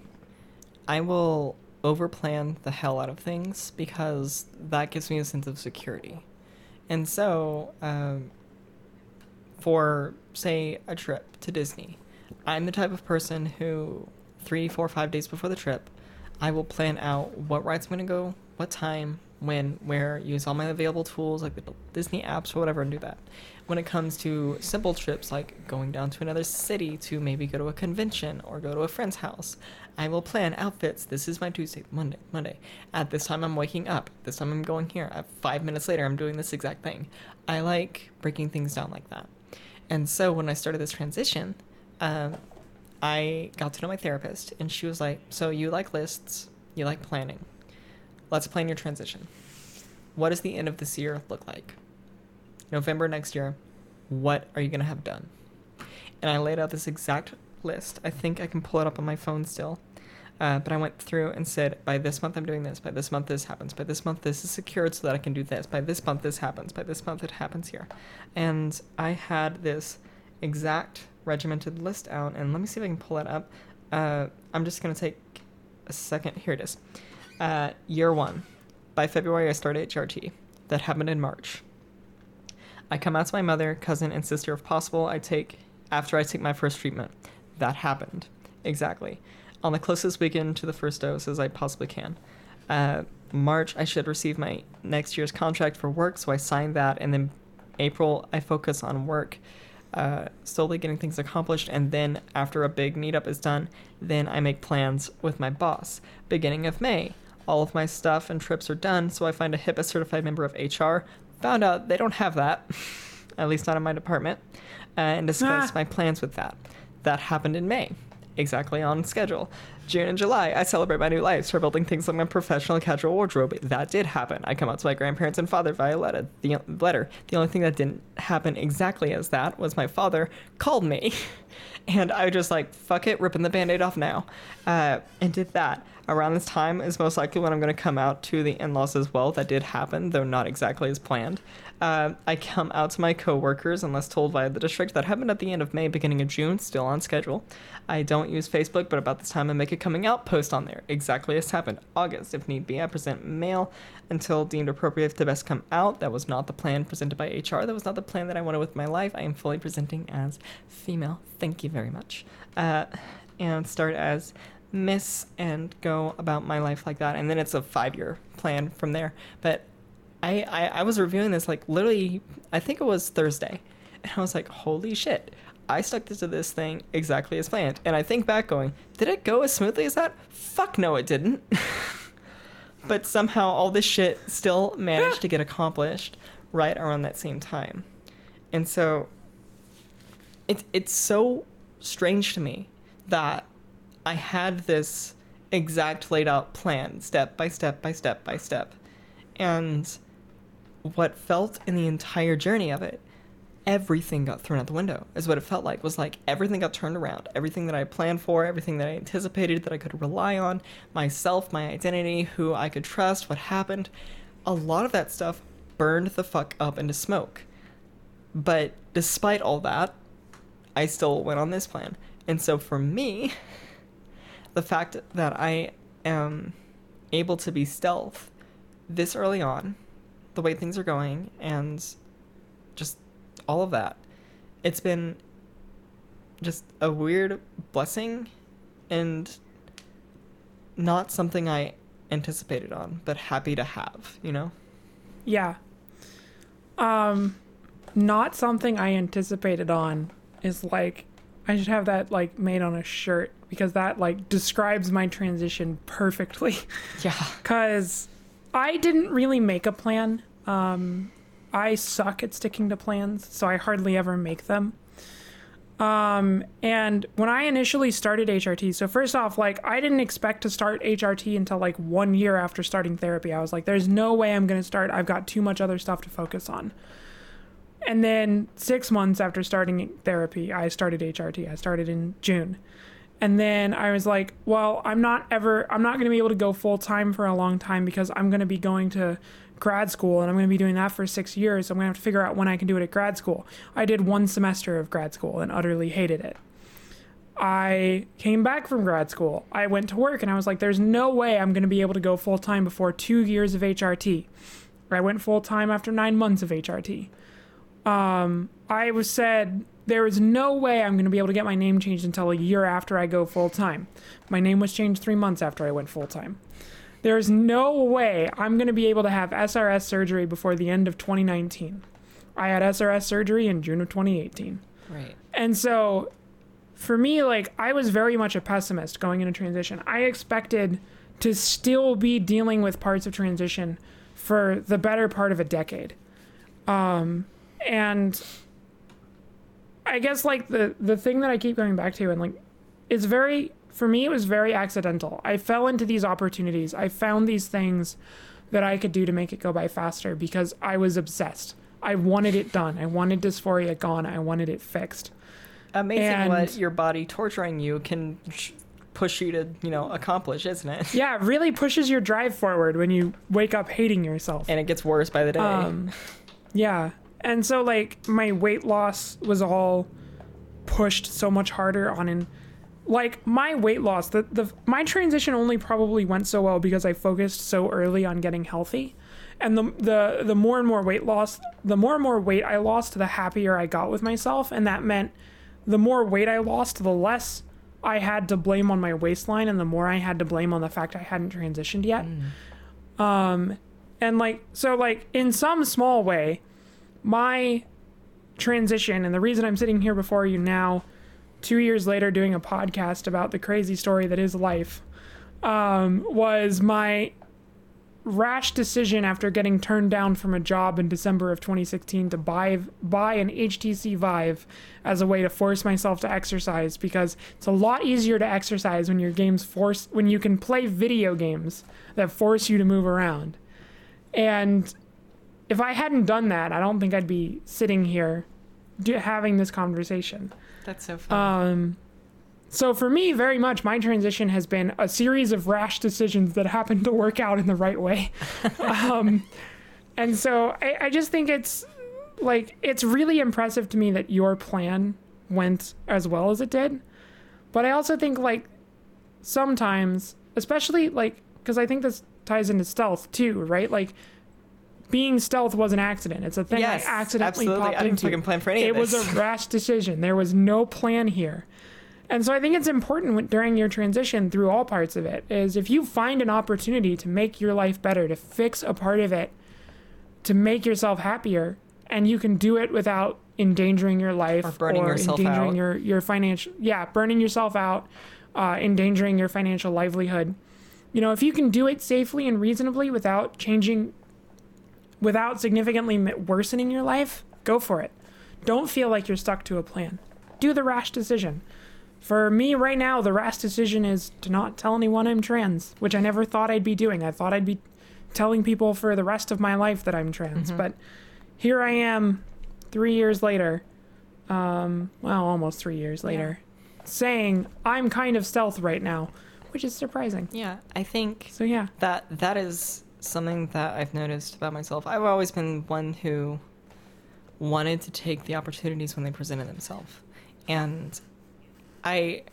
I will overplan the hell out of things because that gives me a sense of security. And so, um, for say a trip to Disney, I'm the type of person who three, four, five days before the trip, I will plan out what rides I'm gonna go, what time, when, where, use all my available tools like the Disney apps or whatever and do that. When it comes to simple trips like going down to another city to maybe go to a convention or go to a friend's house, I will plan outfits. This is my Tuesday, Monday, Monday. At this time I'm waking up. This time I'm going here. At five minutes later I'm doing this exact thing. I like breaking things down like that. And so when I started this transition, um, I got to know my therapist, and she was like, "So you like lists? You like planning? Let's plan your transition. What does the end of this year look like? November next year, what are you gonna have done?" And I laid out this exact list. I think I can pull it up on my phone still. Uh, but I went through and said, by this month I'm doing this. By this month this happens. By this month this is secured so that I can do this. By this month this happens. By this month it happens here. And I had this exact regimented list out. And let me see if I can pull it up. Uh, I'm just going to take a second. Here it is. Uh, year one. By February, I started HRT. That happened in March. I come out to my mother, cousin, and sister if possible. I take after I take my first treatment. That happened. Exactly. On the closest weekend to the first dose as I possibly can. Uh, March, I should receive my next year's contract for work, so I signed that. And then April, I focus on work, uh, slowly getting things accomplished. And then after a big meetup is done, then I make plans with my boss. Beginning of May, all of my stuff and trips are done, so I find a HIPAA certified member of HR. Found out they don't have that, at least not in my department, uh, and discuss Ah. my plans with that. That happened in May, exactly on schedule. June and July, I celebrate my new life, start building things like my professional casual wardrobe. That did happen. I come out to my grandparents and father via letter. The letter. The only thing that didn't happen exactly as that was my father called me, and I just like fuck it, ripping the band-aid off now, uh, and did that. Around this time is most likely when I'm going to come out to the in-laws as well. That did happen, though not exactly as planned. Uh, I come out to my coworkers unless told via the district. That happened at the end of May, beginning of June, still on schedule. I don't use Facebook, but about this time I make a coming out post on there. Exactly as happened. August, if need be, I present male until deemed appropriate to best come out. That was not the plan presented by HR. That was not the plan that I wanted with my life. I am fully presenting as female. Thank you very much. Uh, and start as miss and go about my life like that. And then it's a five year plan from there. But I, I, I was reviewing this like literally, I think it was Thursday. And I was like, holy shit. I stuck to this thing exactly as planned. And I think back going, did it go as smoothly as that? Fuck no, it didn't. but somehow all this shit still managed to get accomplished right around that same time. And so it, it's so strange to me that I had this exact laid out plan, step by step by step by step. And what felt in the entire journey of it, everything got thrown out the window, is what it felt like. Was like everything got turned around. Everything that I planned for, everything that I anticipated that I could rely on, myself, my identity, who I could trust, what happened, a lot of that stuff burned the fuck up into smoke. But despite all that, I still went on this plan. And so for me, the fact that I am able to be stealth this early on, the way things are going, and just all of that, it's been just a weird blessing and not something I anticipated on, but happy to have, you know? Yeah. Um, not something I anticipated on is like I should have that like made on a shirt because that like describes my transition perfectly. Yeah. Cause I didn't really make a plan. Um, I suck at sticking to plans, so I hardly ever make them. Um, and when I initially started HRT, so first off, like I didn't expect to start HRT until like one year after starting therapy. I was like, there's no way I'm going to start. I've got too much other stuff to focus on. And then six months after starting therapy, I started HRT. I started in June. And then I was like, well, I'm not ever, I'm not going to be able to go full time for a long time because I'm going to be going to grad school and I'm going to be doing that for six years. So I'm going to have to figure out when I can do it at grad school. I did one semester of grad school and utterly hated it. I came back from grad school. I went to work and I was like, there's no way I'm going to be able to go full time before two years of HRT. I went full time after nine months of HRT. Um, I was said there is no way I'm going to be able to get my name changed until a year after I go full time. My name was changed three months after I went full time. There's no way I'm going to be able to have SRS surgery before the end of 2019. I had SRS surgery in June of 2018. Right. And so for me, like, I was very much a pessimist going into transition. I expected to still be dealing with parts of transition for the better part of a decade. Um, and I guess like the the thing that I keep going back to and like it's very for me it was very accidental. I fell into these opportunities. I found these things that I could do to make it go by faster because I was obsessed. I wanted it done. I wanted dysphoria gone. I wanted it fixed. Amazing And- what your body torturing you can sh- push you to, you know, accomplish, isn't it? Yeah, it really pushes your drive forward when you wake up hating yourself. And it gets worse by the day. Um, yeah. And so like my weight loss was all pushed so much harder on in like my weight loss the, the my transition only probably went so well because I focused so early on getting healthy. And the the the more and more weight loss, the more and more weight I lost, the happier I got with myself, and that meant the more weight I lost, the less I had to blame on my waistline and the more I had to blame on the fact I hadn't transitioned yet. Um and like so like in some small way my transition and the reason i'm sitting here before you now two years later doing a podcast about the crazy story that is life um, was my rash decision after getting turned down from a job in december of 2016 to buy buy an htc vive as a way to force myself to exercise because it's a lot easier to exercise when your games force when you can play video games that force you to move around. And if I hadn't done that, I don't think I'd be sitting here do, having this conversation. That's so fun. Um, so for me, very much, my transition has been a series of rash decisions that happened to work out in the right way. um, and so I, I just think it's like it's really impressive to me that your plan went as well as it did. But I also think like sometimes, especially like because I think this ties into stealth too, right? Like being stealth was an accident. It's a thing yes, I accidentally absolutely. popped I didn't into fucking plan for any it was a rash decision. There was no plan here. And so I think it's important when, during your transition through all parts of it is if you find an opportunity to make your life better, to fix a part of it, to make yourself happier, and you can do it without endangering your life Or burning yourself endangering out. your your financial yeah, burning yourself out, uh, endangering your financial livelihood. You know, if you can do it safely and reasonably without changing without significantly worsening your life, go for it. Don't feel like you're stuck to a plan. Do the rash decision. For me right now, the rash decision is to not tell anyone I'm trans, which I never thought I'd be doing. I thought I'd be telling people for the rest of my life that I'm trans. But here I am, three years later, um, well, almost three years later, saying I'm kind of stealth right now, which is surprising. yeah, I think So yeah, that that is something that I've noticed about myself. I've always been one who wanted to take the opportunities when they presented themselves. And I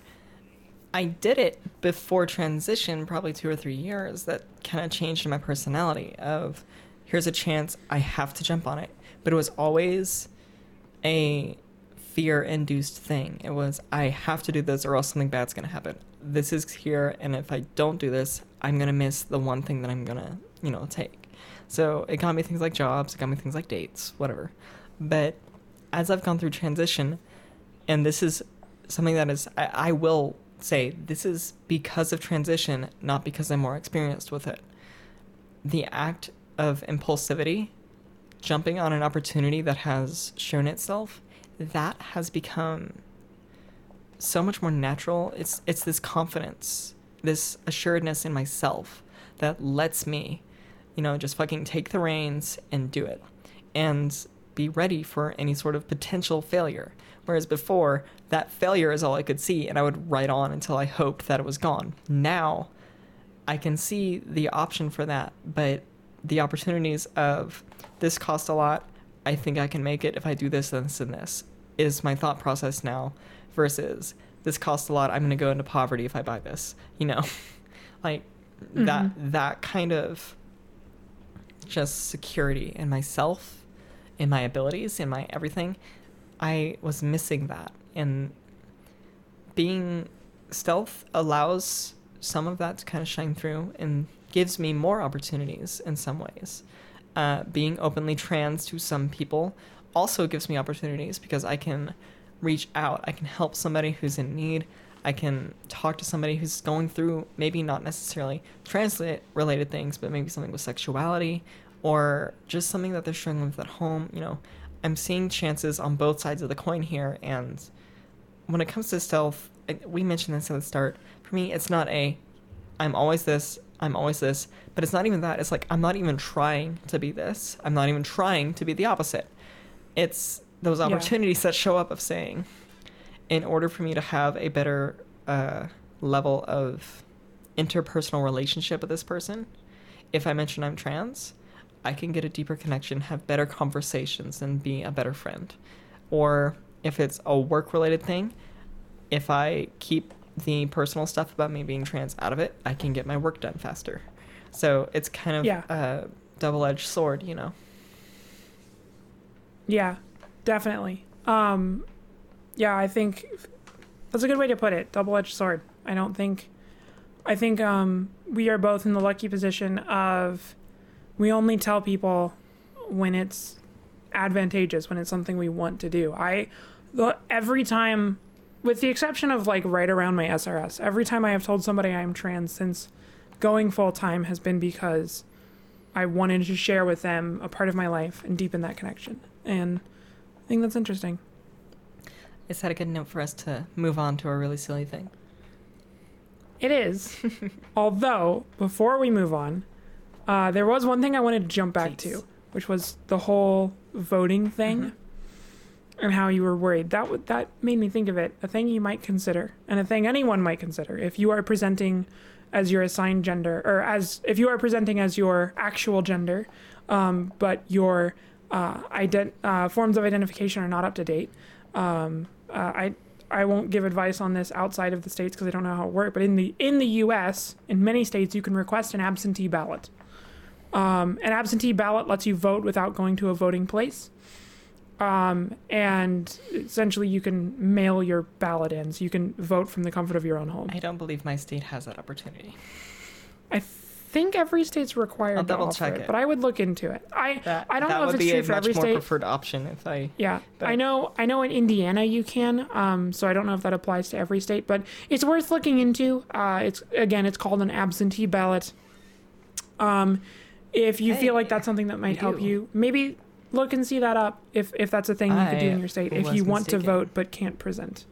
I did it before transition, probably 2 or 3 years that kind of changed my personality of here's a chance, I have to jump on it. But it was always a fear induced thing. It was I have to do this or else something bad's to happen. This is here and if I don't do this, I'm to miss the one thing that I'm to, you know, take. So it got me things like jobs, it got me things like dates, whatever. But as I've gone through transition, and this is something that is, I, I will say, this is because of transition, not because I'm more experienced with it. The act of impulsivity, jumping on an opportunity that has shown itself, that has become so much more natural. It's it's this confidence, this assuredness in myself that lets me, you know, just fucking take the reins and do it. And be ready for any sort of potential failure. Whereas before, that failure is all I could see, and I would write on until I hoped that it was gone. Now, I can see the option for that, but the opportunities of this cost a lot. I think I can make it if I do this, this, and this is my thought process now versus this costs a lot. I'm going to go into poverty if I buy this. You know, like Mm-hmm. that that kind of just security in myself, in my abilities, in my everything. I was missing that, and being stealth allows some of that to kind of shine through and gives me more opportunities in some ways. Uh, being openly trans to some people also gives me opportunities because I can reach out. I can help somebody who's in need. I can talk to somebody who's going through maybe not necessarily translate related things, but maybe something with sexuality or just something that they're struggling with at home. You know, I'm seeing chances on both sides of the coin here. And when it comes to stealth, I- we mentioned this at the start. For me, it's not a I'm always this, I'm always this, but it's not even that. It's like I'm not even trying to be this. I'm not even trying to be the opposite. It's those Yeah. opportunities that show up of saying, in order for me to have a better uh, level of interpersonal relationship with this person, if I mention I'm trans, I can get a deeper connection, have better conversations, and be a better friend. Or if it's a work related thing, if I keep the personal stuff about me being trans out of it, I can get my work done faster. So it's kind of Yeah. a double edged sword, you know? Yeah, definitely. Um, yeah, I think that's a good way to put it. Double-edged sword. I don't think. I think um, we are both in the lucky position of we only tell people when it's advantageous, when it's something we want to do. I the, every time, with the exception of like right around my SRS, every time I have told somebody I'm trans since going full time has been because I wanted to share with them a part of my life and deepen that connection. And I think that's interesting. Is that a good note for us to move on to a really silly thing? It is. Although, before we move on, uh, there was one thing I wanted to jump back Please. to, which was the whole voting thing Mhm. and how you were worried. That w- that made me think of it. A thing you might consider, and a thing anyone might consider, if you are presenting as your assigned gender, or as if you are presenting as your actual gender, um, but your uh, ident- uh, forms of identification are not up to date. Um, uh, I I won't give advice on this outside of the states because I don't know how it works. But in the in the U.S., in many states, you can request an absentee ballot. Um, an absentee ballot lets you vote without going to a voting place. Um, and essentially, you can mail your ballot in, so you can vote from the comfort of your own home. I don't believe my state has that opportunity. I think every state's required I'll to double offer check it, it. but I would look into it. I That, I don't know if it's true a for much every more state. preferred option if I. Yeah, But- I know. I know in Indiana you can. Um, so I don't know if that applies to every state, but it's worth looking into. Uh, it's again, it's called an absentee ballot. Um, if you feel like that's something that might help you. you, maybe look and see that up. If if that's a thing you could do in your state, if you want to vote but can't present.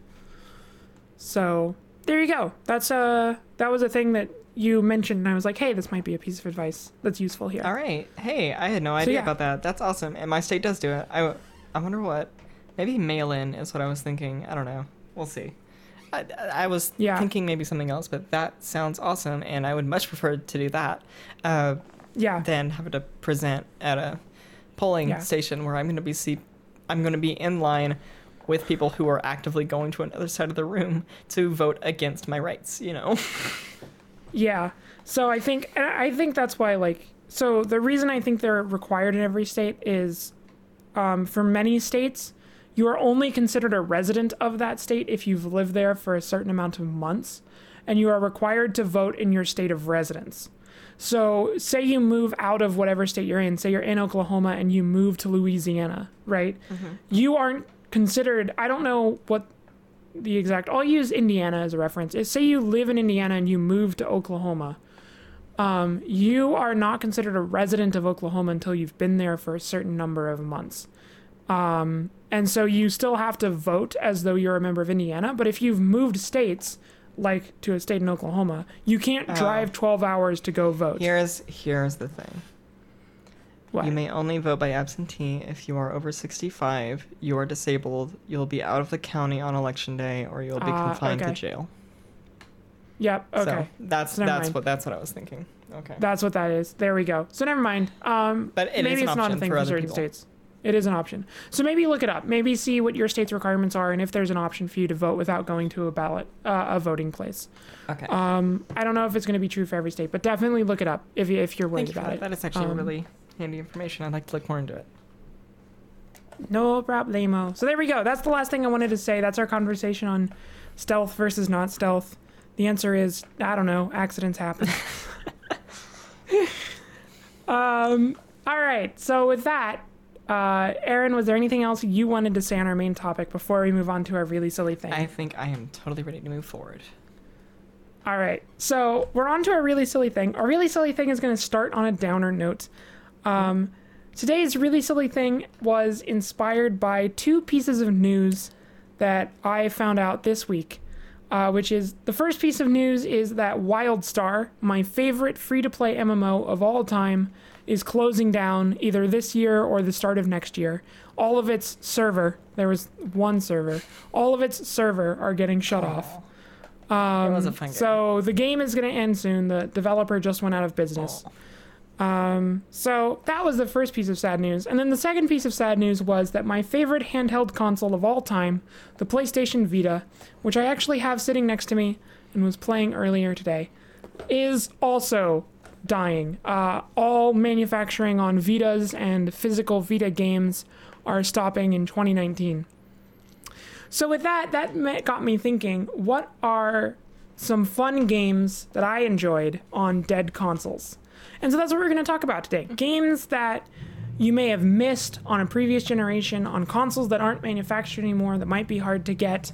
So there you go. That's uh that was a thing that you mentioned, and I was like, hey, this might be a piece of advice that's useful here. All right. Hey, I had no idea yeah. about that. That's awesome. And my state does do it. I, I wonder what. Maybe mail in is what I was thinking. I don't know. We'll see. I, I was Yeah. thinking maybe something else, but that sounds awesome, and I would much prefer to do that uh, Yeah. than having to present at a polling Yeah. station where I'm going to be see, I'm going to be in line with people who are actively going to another side of the room to vote against my rights. You know. Yeah. So I think I think that's why like so the reason I think they're required in every state is um, for many states you are only considered a resident of that state if you've lived there for a certain amount of months and you are required to vote in your state of residence. So say you move out of whatever state you're in, say you're in Oklahoma and you move to Louisiana, right? You aren't considered I don't know what the exact I'll use Indiana as a reference. Is say you live in Indiana and you move to Oklahoma. Um, you are not considered a resident of Oklahoma until you've been there for a certain number of months. Um, and so you still have to vote as though you're a member of Indiana. But if you've moved states, like to a state in Oklahoma, you can't Oh. drive 12 hours to go vote. Here's here's the thing. You may only vote by absentee if you are over 65, you are disabled, you'll be out of the county on election day, or you'll be Ah, confined okay. to jail. Yep. Okay. So that's So that's mind. what that's what I was thinking. Okay. That's what that is. There we go. So never mind. Um, But it is maybe an it's not a option thing for for, certain people. states. It is an option. So maybe look it up. Maybe see what your state's requirements are, and if there's an option for you to vote without going to a ballot, uh, a voting place. Okay. Um, I don't know if it's going to be true for every state, but definitely look it up if you, if you're worried Thank about it. That is actually Um, really handy information. I'd like to look more into it. No problemo. So there we go. That's the last thing I wanted to say. That's our conversation on stealth versus not stealth. The answer is I don't know. Accidents happen. um. All right. So with that, uh, Aaron, was there anything else you wanted to say on our main topic before we move on to our really silly thing? I think I am totally ready to move forward. All right. So we're on to our really silly thing. Our really silly thing is going to start on a downer note. Um, today's really silly thing was inspired by two pieces of news that I found out this week. Uh, which is the first piece of news is that WildStar, my favorite free to play MMO of all time, is closing down either this year or the start of next year. All of its server, there was one server, all of its server are getting shut off. Um, was a fun game. So the game is going to end soon. The developer just went out of business. Um, so that was the first piece of sad news. And then the second piece of sad news was that my favorite handheld console of all time, the PlayStation Vita, which I actually have sitting next to me and was playing earlier today, is also dying. Uh, all manufacturing on Vitas and physical Vita games are stopping in 2019. So with that, that got me thinking: what are some fun games that I enjoyed on dead consoles? And so that's what we're going to talk about today. Games that you may have missed on a previous generation on consoles that aren't manufactured anymore that might be hard to get.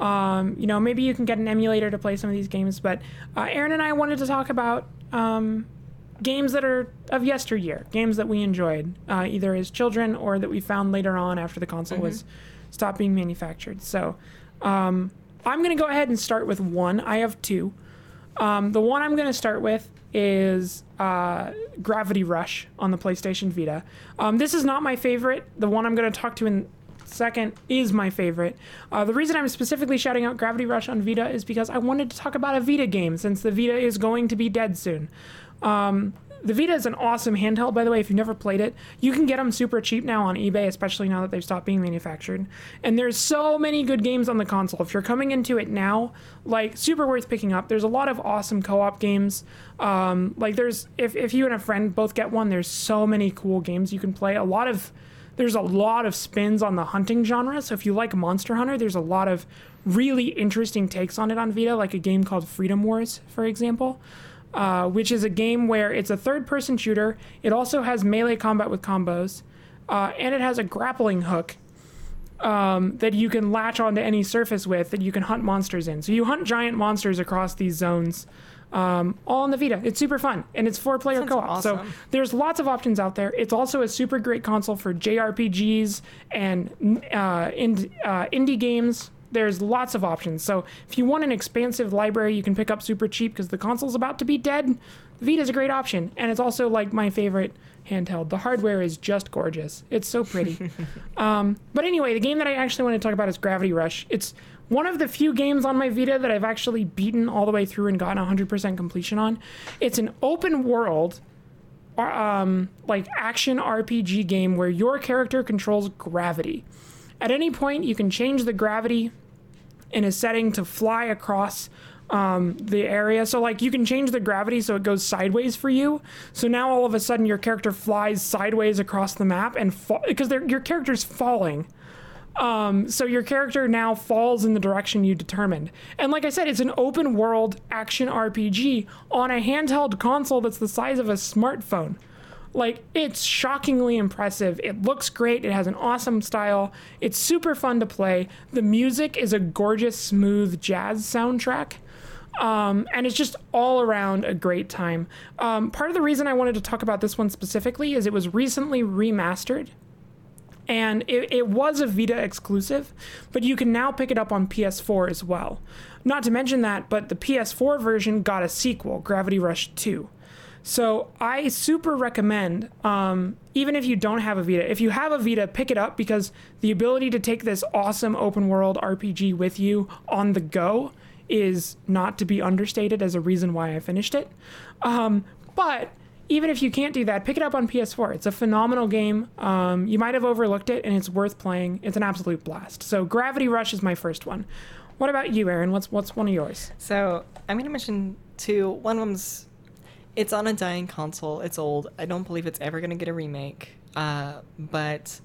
Um, you know, maybe you can get an emulator to play some of these games, but uh, Aaron and I wanted to talk about um, games that are of yesteryear, games that we enjoyed, uh, either as children or that we found later on after the console was stopped being manufactured. So um, I'm going to go ahead and start with one. I have two. Um, the one I'm going to start with is uh, Gravity Rush on the PlayStation Vita. Um, this is not my favorite. The one I'm going to talk to in second is my favorite. Uh, the reason I'm specifically shouting out Gravity Rush on Vita is because I wanted to talk about a Vita game since the Vita is going to be dead soon. Um, the Vita is an awesome handheld, by the way. If you've never played it, you can get them super cheap now on eBay, especially now that they've stopped being manufactured. And there's so many good games on the console. If you're coming into it now, like super worth picking up. There's a lot of awesome co-op games. Um, like there's if if you and a friend both get one, there's so many cool games you can play. A lot of there's a lot of spins on the hunting genre. So if you like Monster Hunter, there's a lot of really interesting takes on it on Vita, like a game called Freedom Wars, for example uh, which is a game where it's a third person shooter. It also has melee combat with combos, uh, and it has a grappling hook um, that you can latch onto any surface with that you can hunt monsters in. So you hunt giant monsters across these zones. Um, all on the Vita. It's super fun, and it's four player co op. So there's lots of options out there. It's also a super great console for JRPGs and uh, ind- uh, indie games. There's lots of options. So if you want an expansive library, you can pick up super cheap because the console's about to be dead. The Vita's a great option, and it's also like my favorite handheld. The hardware is just gorgeous. It's so pretty. um, but anyway, the game that I actually want to talk about is Gravity Rush. It's one of the few games on my Vita that I've actually beaten all the way through and gotten 100% completion on. It's an open world um, like action RPG game where your character controls gravity. At any point, you can change the gravity in a setting to fly across um, the area. So, like, you can change the gravity so it goes sideways for you. So now all of a sudden, your character flies sideways across the map and because your character's falling. Um, so your character now falls in the direction you determined. And like I said, it's an open world action RPG on a handheld console that's the size of a smartphone. Like, it's shockingly impressive. It looks great. It has an awesome style. It's super fun to play. The music is a gorgeous, smooth jazz soundtrack. Um, and it's just all around a great time. Um, part of the reason I wanted to talk about this one specifically is it was recently remastered and it, it was a Vita exclusive, but you can now pick it up on PS4 as well. Not to mention that, but the PS4 version got a sequel, Gravity Rush 2. So I super recommend, um, even if you don't have a Vita, if you have a Vita, pick it up because the ability to take this awesome open world RPG with you on the go is not to be understated as a reason why I finished it. Um, but even if you can't do that, pick it up on PS4. It's a phenomenal game. Um, you might have overlooked it, and it's worth playing. It's an absolute blast. So Gravity Rush is my first one. What about you, Aaron? What's what's one of yours? So I'm gonna mention two. One of them's it's on a dying console. It's old. I don't believe it's ever gonna get a remake. Uh, but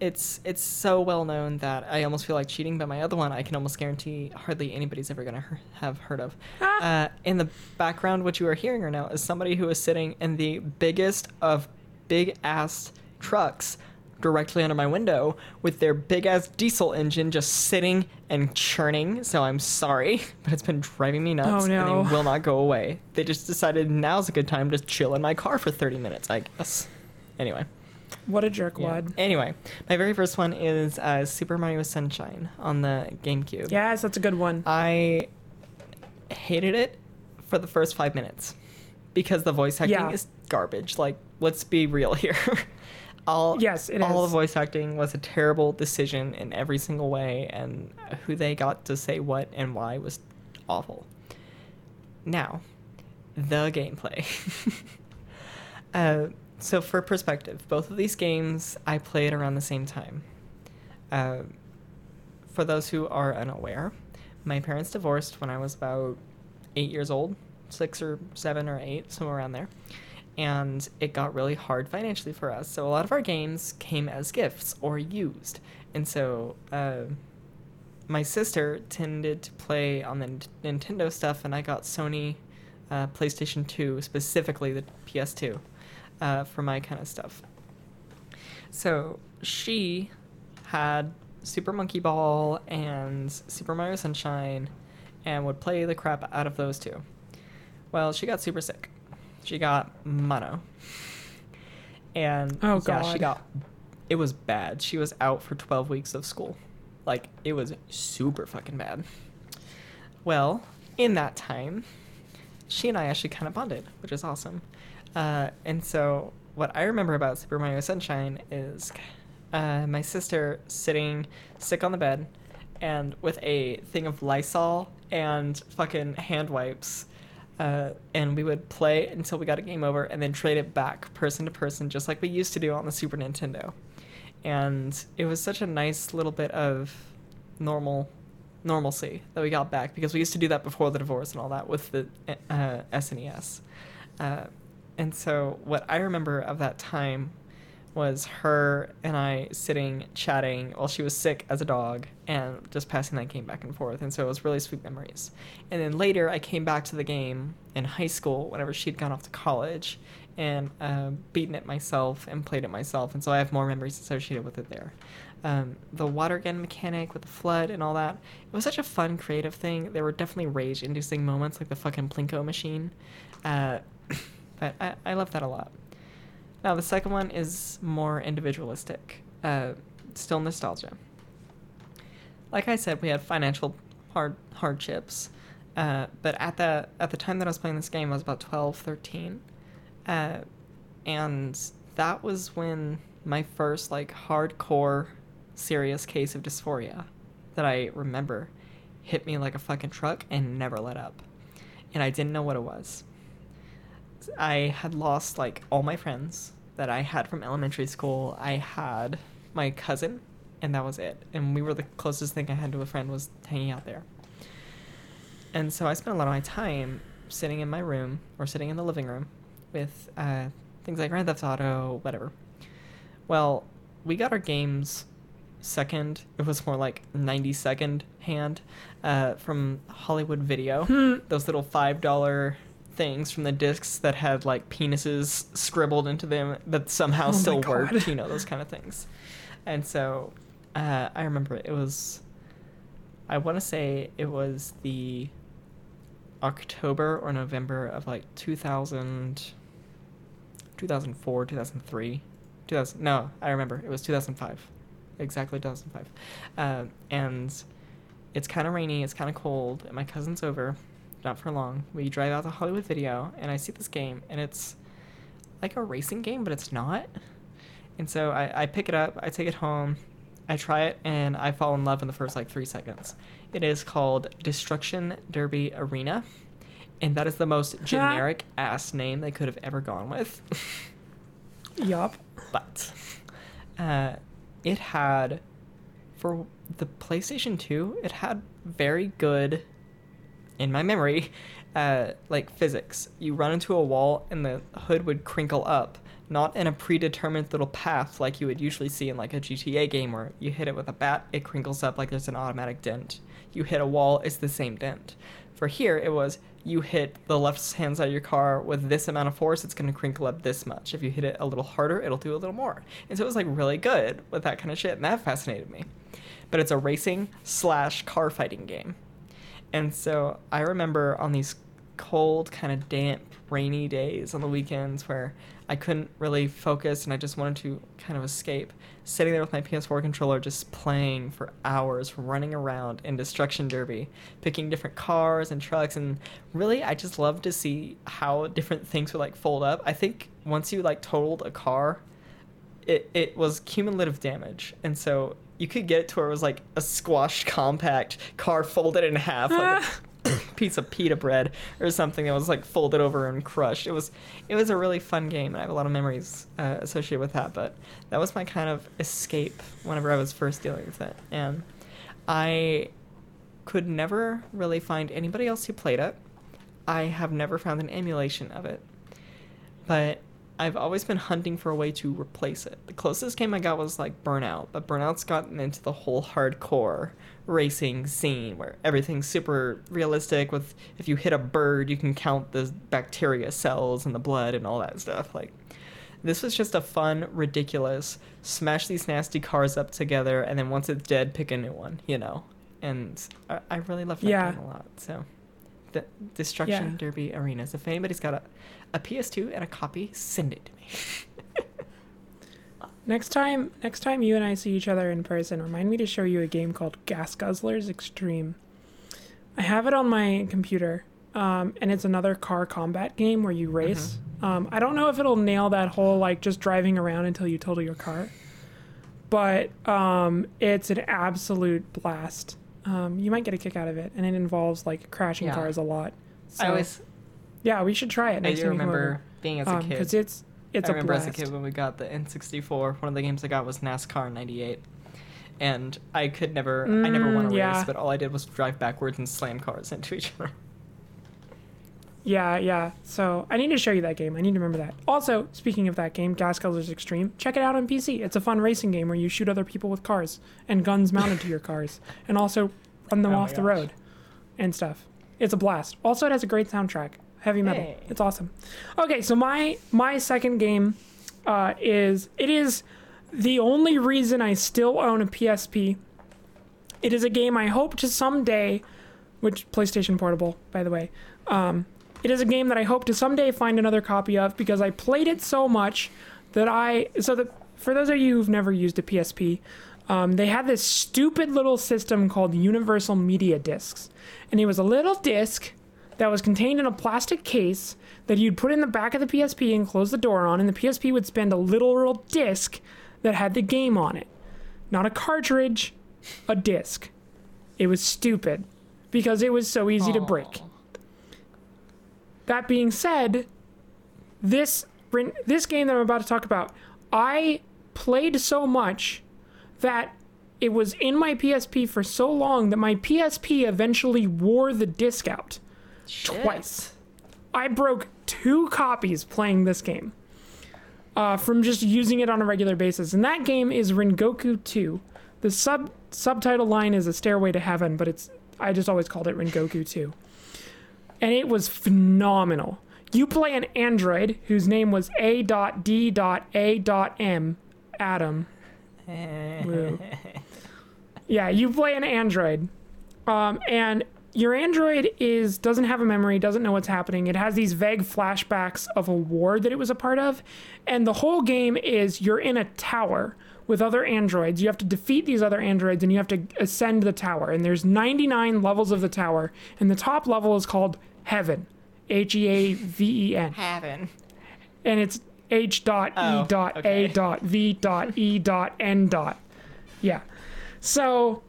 it's it's so well known that I almost feel like cheating. But my other one, I can almost guarantee hardly anybody's ever gonna he- have heard of. Ah. Uh, in the background, what you are hearing right now is somebody who is sitting in the biggest of big ass trucks directly under my window with their big ass diesel engine just sitting and churning. So I'm sorry, but it's been driving me nuts Oh, no. and they will not go away. They just decided now's a good time to chill in my car for 30 minutes, I guess. Anyway. What a jerkwad. Yeah. Anyway, my very first one is uh, Super Mario Sunshine on the GameCube. Yes, that's a good one. I hated it for the first five minutes because the voice acting Yeah. is garbage. Like, let's be real here. all Yes, it all is. the voice acting was a terrible decision in every single way, and who they got to say what and why was awful. Now, the gameplay. uh, so, for perspective, both of these games I played around the same time. Uh, for those who are unaware, my parents divorced when I was about eight years old, six or seven or eight, somewhere around there. And it got really hard financially for us. So a lot of our games came as gifts or used. And so uh, my sister tended to play on the N- Nintendo stuff, and I got Sony uh, PlayStation 2, specifically the PS2, uh, for my kind of stuff. So she had Super Monkey Ball and Super Mario Sunshine and would play the crap out of those two. Well, she got super sick. She got mono. And Oh, yeah, she got it was bad. She was out for 12 weeks of school. Like it was super fucking bad. Well, in that time, she and I actually kind of bonded, which is awesome. Uh, and so, what I remember about Super Mario Sunshine is uh, my sister sitting sick on the bed and with a thing of Lysol and fucking hand wipes. Uh, and we would play until we got a game over and then trade it back person to person, just like we used to do on the Super Nintendo. And it was such a nice little bit of normal normalcy that we got back because we used to do that before the divorce and all that with the uh, SNES. Uh, and so what I remember of that time was her and I sitting chatting while she was sick as a dog and just passing that game back and forth. And so it was really sweet memories. And then later I came back to the game in high school whenever she'd gone off to college and uh, beaten it myself and played it myself. And so I have more memories associated with it there. Um, the water gun mechanic with the flood and all that, it was such a fun creative thing. There were definitely rage inducing moments like the fucking Plinko machine. Uh, but I, I love that a lot. Now, the second one is more individualistic, uh, still nostalgia. Like I said, we had financial hard hardships, uh, but at the at the time that I was playing this game, I was about 12, 13, uh, and that was when my first like hardcore, serious case of dysphoria that I remember hit me like a fucking truck and never let up, and I didn't know what it was. I had lost like all my friends that I had from elementary school. I had my cousin, and that was it. And we were the closest thing I had to a friend was hanging out there. And so I spent a lot of my time sitting in my room or sitting in the living room with uh, things like Grand Theft Auto, whatever. Well, we got our games second. It was more like 90 second hand uh, from Hollywood Video. Hmm. Those little $5 things from the discs that had like penises scribbled into them that somehow Oh still worked, you know, those kind of things. And so uh, I remember it was, I want to say it was the October or November of like 2000, 2004, 2003, 2000. No, I remember it was 2005, exactly 2005. Uh, and it's kind of rainy, it's kind of cold, and my cousin's over, not for long. We drive out to Hollywood Video, and I see this game, and it's like a racing game, but it's not. And so I, I pick it up, I take it home, I try it, and I fall in love in the first like three seconds. It is called Destruction Derby Arena, and that is the most generic ass name they could have ever gone with. Yup. but uh, it had for the PlayStation 2, it had very good, in my memory, uh, like physics. You run into a wall and the hood would crinkle up, not in a predetermined little path like you would usually see in like a GTA game where you hit it with a bat, it crinkles up like there's an automatic dent. You hit a wall, it's the same dent. For here, it was you hit the left hand side of your car with this amount of force, it's going to crinkle up this much. If you hit it a little harder, it'll do a little more. And so it was like really good with that kind of shit, and that fascinated me. But it's a racing slash car fighting game. And so I remember on these cold, kind of damp, rainy days on the weekends where I couldn't really focus and I just wanted to kind of escape, sitting there with my PS4 controller just playing for hours, running around in Destruction Derby, picking different cars and trucks. And really, I just love to see how different things would like fold up. I think once you like totaled a car, it, it was cumulative damage. And so you could get it to where it was like a squashed compact car folded in half like a piece of pita bread or something that was like folded over and crushed. It was it was a really fun game and I have a lot of memories uh, associated with that. But that was my kind of escape whenever I was first dealing with it, and I could never really find anybody else who played it. I have never found an emulation of it, but I've always been hunting for a way to replace it. The closest game I got was like Burnout, but Burnout's gotten into the whole hardcore racing scene where everything's super realistic with if you hit a bird, you can count the bacteria cells in the blood and all that stuff. Like this was just a fun, ridiculous smash these nasty cars up together and then once it's dead, pick a new one, you know. And I, I really love that Yeah. game a lot. So the Destruction Yeah. Derby Arenas. If anybody's got a, a PS2 and a copy, send it to me. Next time, next time you and I see each other in person, remind me to show you a game called Gas Guzzlers Extreme. I have it on my computer, um, and it's another car combat game where you race. Um, I don't know if it'll nail that whole like just driving around until you total your car, but um, it's an absolute blast. Um, you might get a kick out of it, and it involves like crashing Yeah. cars a lot. So, I always yeah, we should try it I do time remember over. being as a kid. because it's it's I a remember blast. as a kid when we got the N64. One of the games I got was NASCAR '98, and I could never, I never won a Mm, yeah. race, but all I did was drive backwards and slam cars into each other. Yeah, yeah. So I need to show you that game. I need to remember that. Also, speaking of that game, Gas Guzzlers Extreme, check it out on PC. It's a fun racing game where you shoot other people with cars and guns mounted to your cars, and also run them Oh off the road and stuff. It's a blast. Also, it has a great soundtrack, heavy metal. Hey. It's awesome. Okay, so my my second game uh, is it is the only reason I still own a PSP. It is a game I hope to someday, which PlayStation Portable, by the way. Um, it is a game that I hope to someday find another copy of because I played it so much that I. So that for those of you who've never used a PSP, um, they had this stupid little system called Universal Media Discs, and it was a little disc that was contained in a plastic case that you'd put in the back of the PSP and close the door on, and the PSP would spend a literal disc that had the game on it, not a cartridge, a disc. It was stupid because it was so easy to break. That being said, this this game that I'm about to talk about, I played so much that it was in my PSP for so long that my PSP eventually wore the disc out twice. I broke two copies playing this game uh, from just using it on a regular basis, and that game is Rengoku 2. The sub subtitle line is a Stairway to Heaven, but it's I just always called it Rengoku 2 and it was phenomenal. You play an android whose name was A.D.A.M. Adam. Yeah, you play an android, um, and your android is doesn't have a memory, doesn't know what's happening. It has these vague flashbacks of a war that it was a part of, and the whole game is you're in a tower with other androids. You have to defeat these other androids, and you have to ascend the tower. And there's 99 levels of the tower, and the top level is called Heaven, H E A V E N Heaven. and it's H dot E Oh, dot okay. A dot V dot E dot N dot. Yeah. So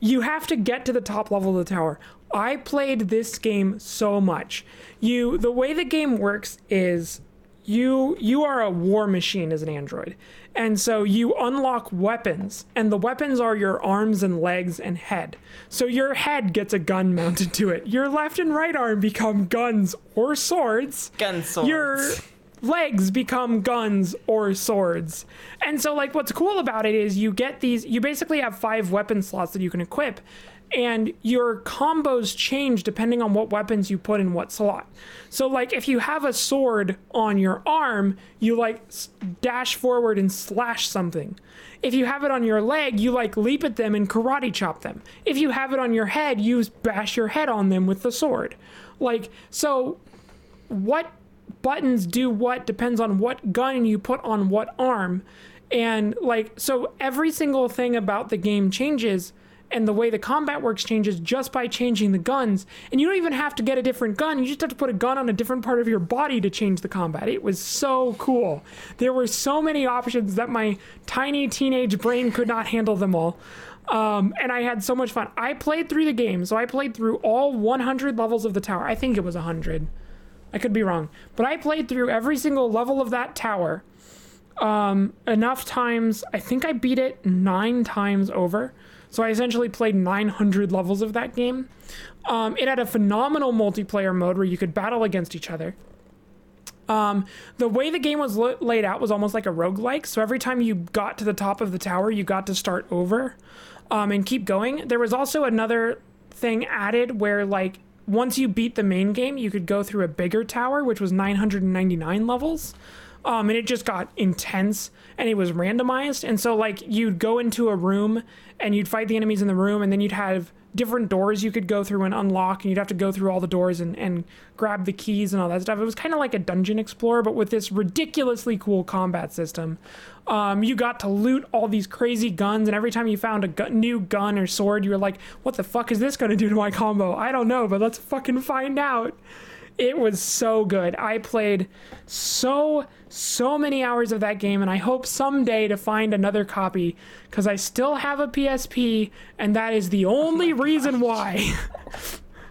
you have to get to the top level of the tower. I played this game so much. You the way the game works is you you are a war machine as an android. And so you unlock weapons and the weapons are your arms and legs and head. So your head gets a gun mounted to it. Your left and right arm become guns or swords Gun swords. your legs become guns or swords. And so like what's cool about it is you get these you basically have five weapon slots that you can equip and your combos change depending on what weapons you put in what slot. So like if you have a sword on your arm, you like dash forward and slash something. If you have it on your leg, you like leap at them and karate chop them. If you have it on your head, you bash your head on them with the sword. Like so what buttons do what depends on what gun you put on what arm. And like, so every single thing about the game changes and the way the combat works changes just by changing the guns. And you don't even have to get a different gun. You just have to put a gun on a different part of your body to change the combat. It was so cool. There were so many options that my tiny teenage brain could not handle them all. Um, and I had so much fun. I played through the game, so I played through all 100 levels of the tower. I think it was 100. I could be wrong. But I played through every single level of that tower um, enough times. I think I beat it nine times over. So I essentially played 900 levels of that game. Um, it had a phenomenal multiplayer mode where you could battle against each other. Um, the way the game was lo- laid out was almost like a roguelike. So every time you got to the top of the tower, you got to start over um, and keep going. There was also another thing added where, like, once you beat the main game, you could go through a bigger tower, which was 999 levels. Um, and it just got intense and it was randomized. And so, like, you'd go into a room and you'd fight the enemies in the room, and then you'd have different doors you could go through and unlock, and you'd have to go through all the doors and, and grab the keys and all that stuff. It was kind of like a dungeon explorer, but with this ridiculously cool combat system. Um, you got to loot all these crazy guns, and every time you found a gu- new gun or sword, you were like, what the fuck is this going to do to my combo? I don't know, but let's fucking find out. It was so good. I played so, so many hours of that game, and I hope someday to find another copy because I still have a PSP, and that is the only oh reason why.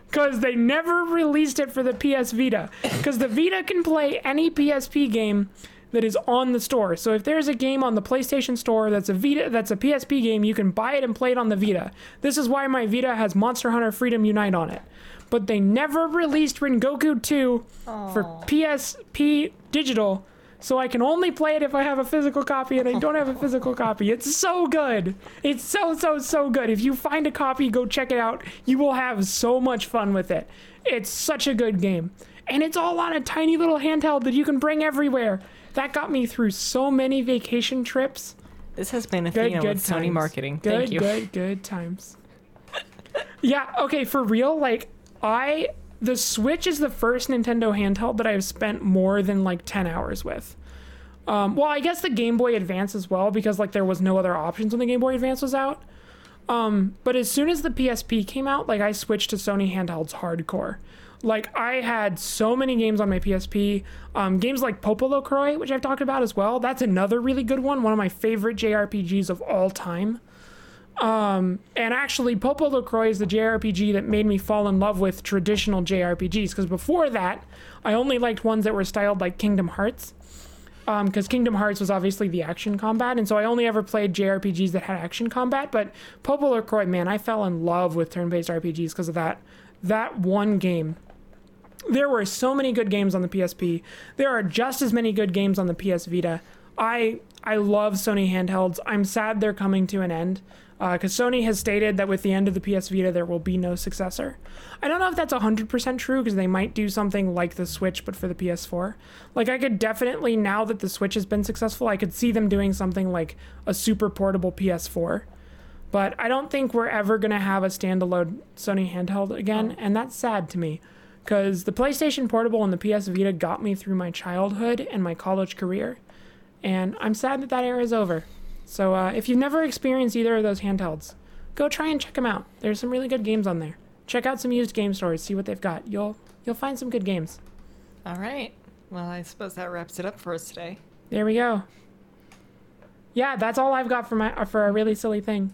Because they never released it for the PS Vita. Because the Vita can play any PSP game that is on the store. So if there's a game on the PlayStation Store that's a Vita that's a PSP game, you can buy it and play it on the Vita. This is why my Vita has Monster Hunter Freedom Unite on it. But they never released Rengoku 2 for PSP digital. So I can only play it if I have a physical copy and I don't have a physical copy. It's so good. It's so so so good. If you find a copy, go check it out. You will have so much fun with it. It's such a good game. And it's all on a tiny little handheld that you can bring everywhere. That got me through so many vacation trips. This has been Good, Athena good with Sony. Marketing. Good, Thank you. good, good times. yeah, okay, for real, like I the Switch is the first Nintendo handheld that I've spent more than like 10 hours with. Um, well, I guess the Game Boy Advance as well because like there was no other options when the Game Boy Advance was out. Um, but as soon as the PSP came out, like I switched to Sony handhelds hardcore. Like I had so many games on my PSP. Um, games like PoPoLoCrois, which I've talked about as well. That's another really good one. One of my favorite JRPGs of all time. Um, and actually, PoPoLoCrois is the JRPG that made me fall in love with traditional JRPGs. Because before that, I only liked ones that were styled like Kingdom Hearts. Because Kingdom Hearts was obviously the action combat, and so I only ever played JRPGs that had action combat. But PoPoLoCrois, man, I fell in love with turn-based RPGs because of that. That one game there were so many good games on the PSP. There are just as many good games on the PS Vita. I I love Sony handhelds. I'm sad they're coming to an end Uh, because Sony has stated that with the end of the PS Vita there will be no successor. I don't know if that's 100% true because they might do something like the Switch but for the PS4. Like I could definitely now that the Switch has been successful, I could see them doing something like a super portable PS4. But I don't think we're ever going to have a standalone Sony handheld again, and that's sad to me because the PlayStation Portable and the PS Vita got me through my childhood and my college career, and I'm sad that that era is over. So uh, if you've never experienced either of those handhelds, go try and check them out. There's some really good games on there. Check out some used game stores, see what they've got. You'll you'll find some good games. All right. Well, I suppose that wraps it up for us today. There we go. Yeah, that's all I've got for my for a really silly thing.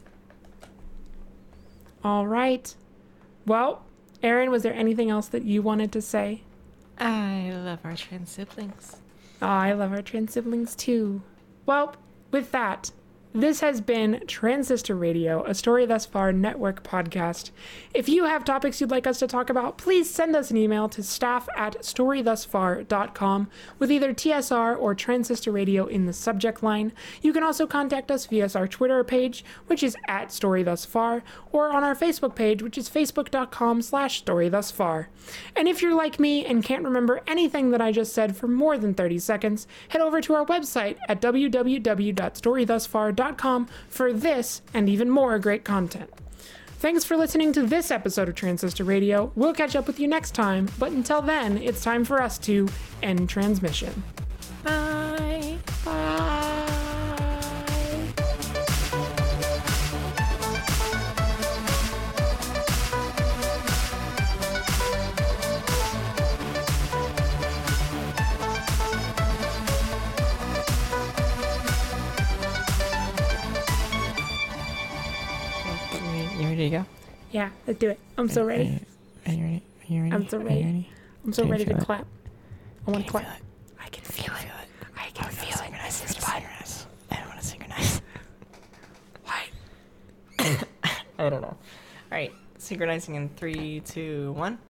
All right. Well, Aaron, was there anything else that you wanted to say? I love our trans siblings. Oh, I love our trans siblings too. Well, with that, this has been Transistor Radio, a Story Thus Far network podcast. If you have topics you'd like us to talk about, please send us an email to staff at storythusfar.com with either TSR or Transistor Radio in the subject line. You can also contact us via our Twitter page, which is at StoryThusFar, or on our Facebook page, which is facebook.com slash StoryThusFar. And if you're like me and can't remember anything that I just said for more than 30 seconds, head over to our website at www.storythusfar.com for this and even more great content. Thanks for listening to this episode of Transistor Radio. We'll catch up with you next time, but until then, it's time for us to end transmission. Bye. Bye. Ready to go? Yeah, let's do it. I'm so ready. Are you ready? Are you ready? I'm so ready. ready? I'm so Can ready to it? clap. I want to Can you clap. feel it? I can feel it. I can oh, I feel it. This is I fun. I don't want to synchronize. Why? I don't know. All right. Synchronizing in three, two, one.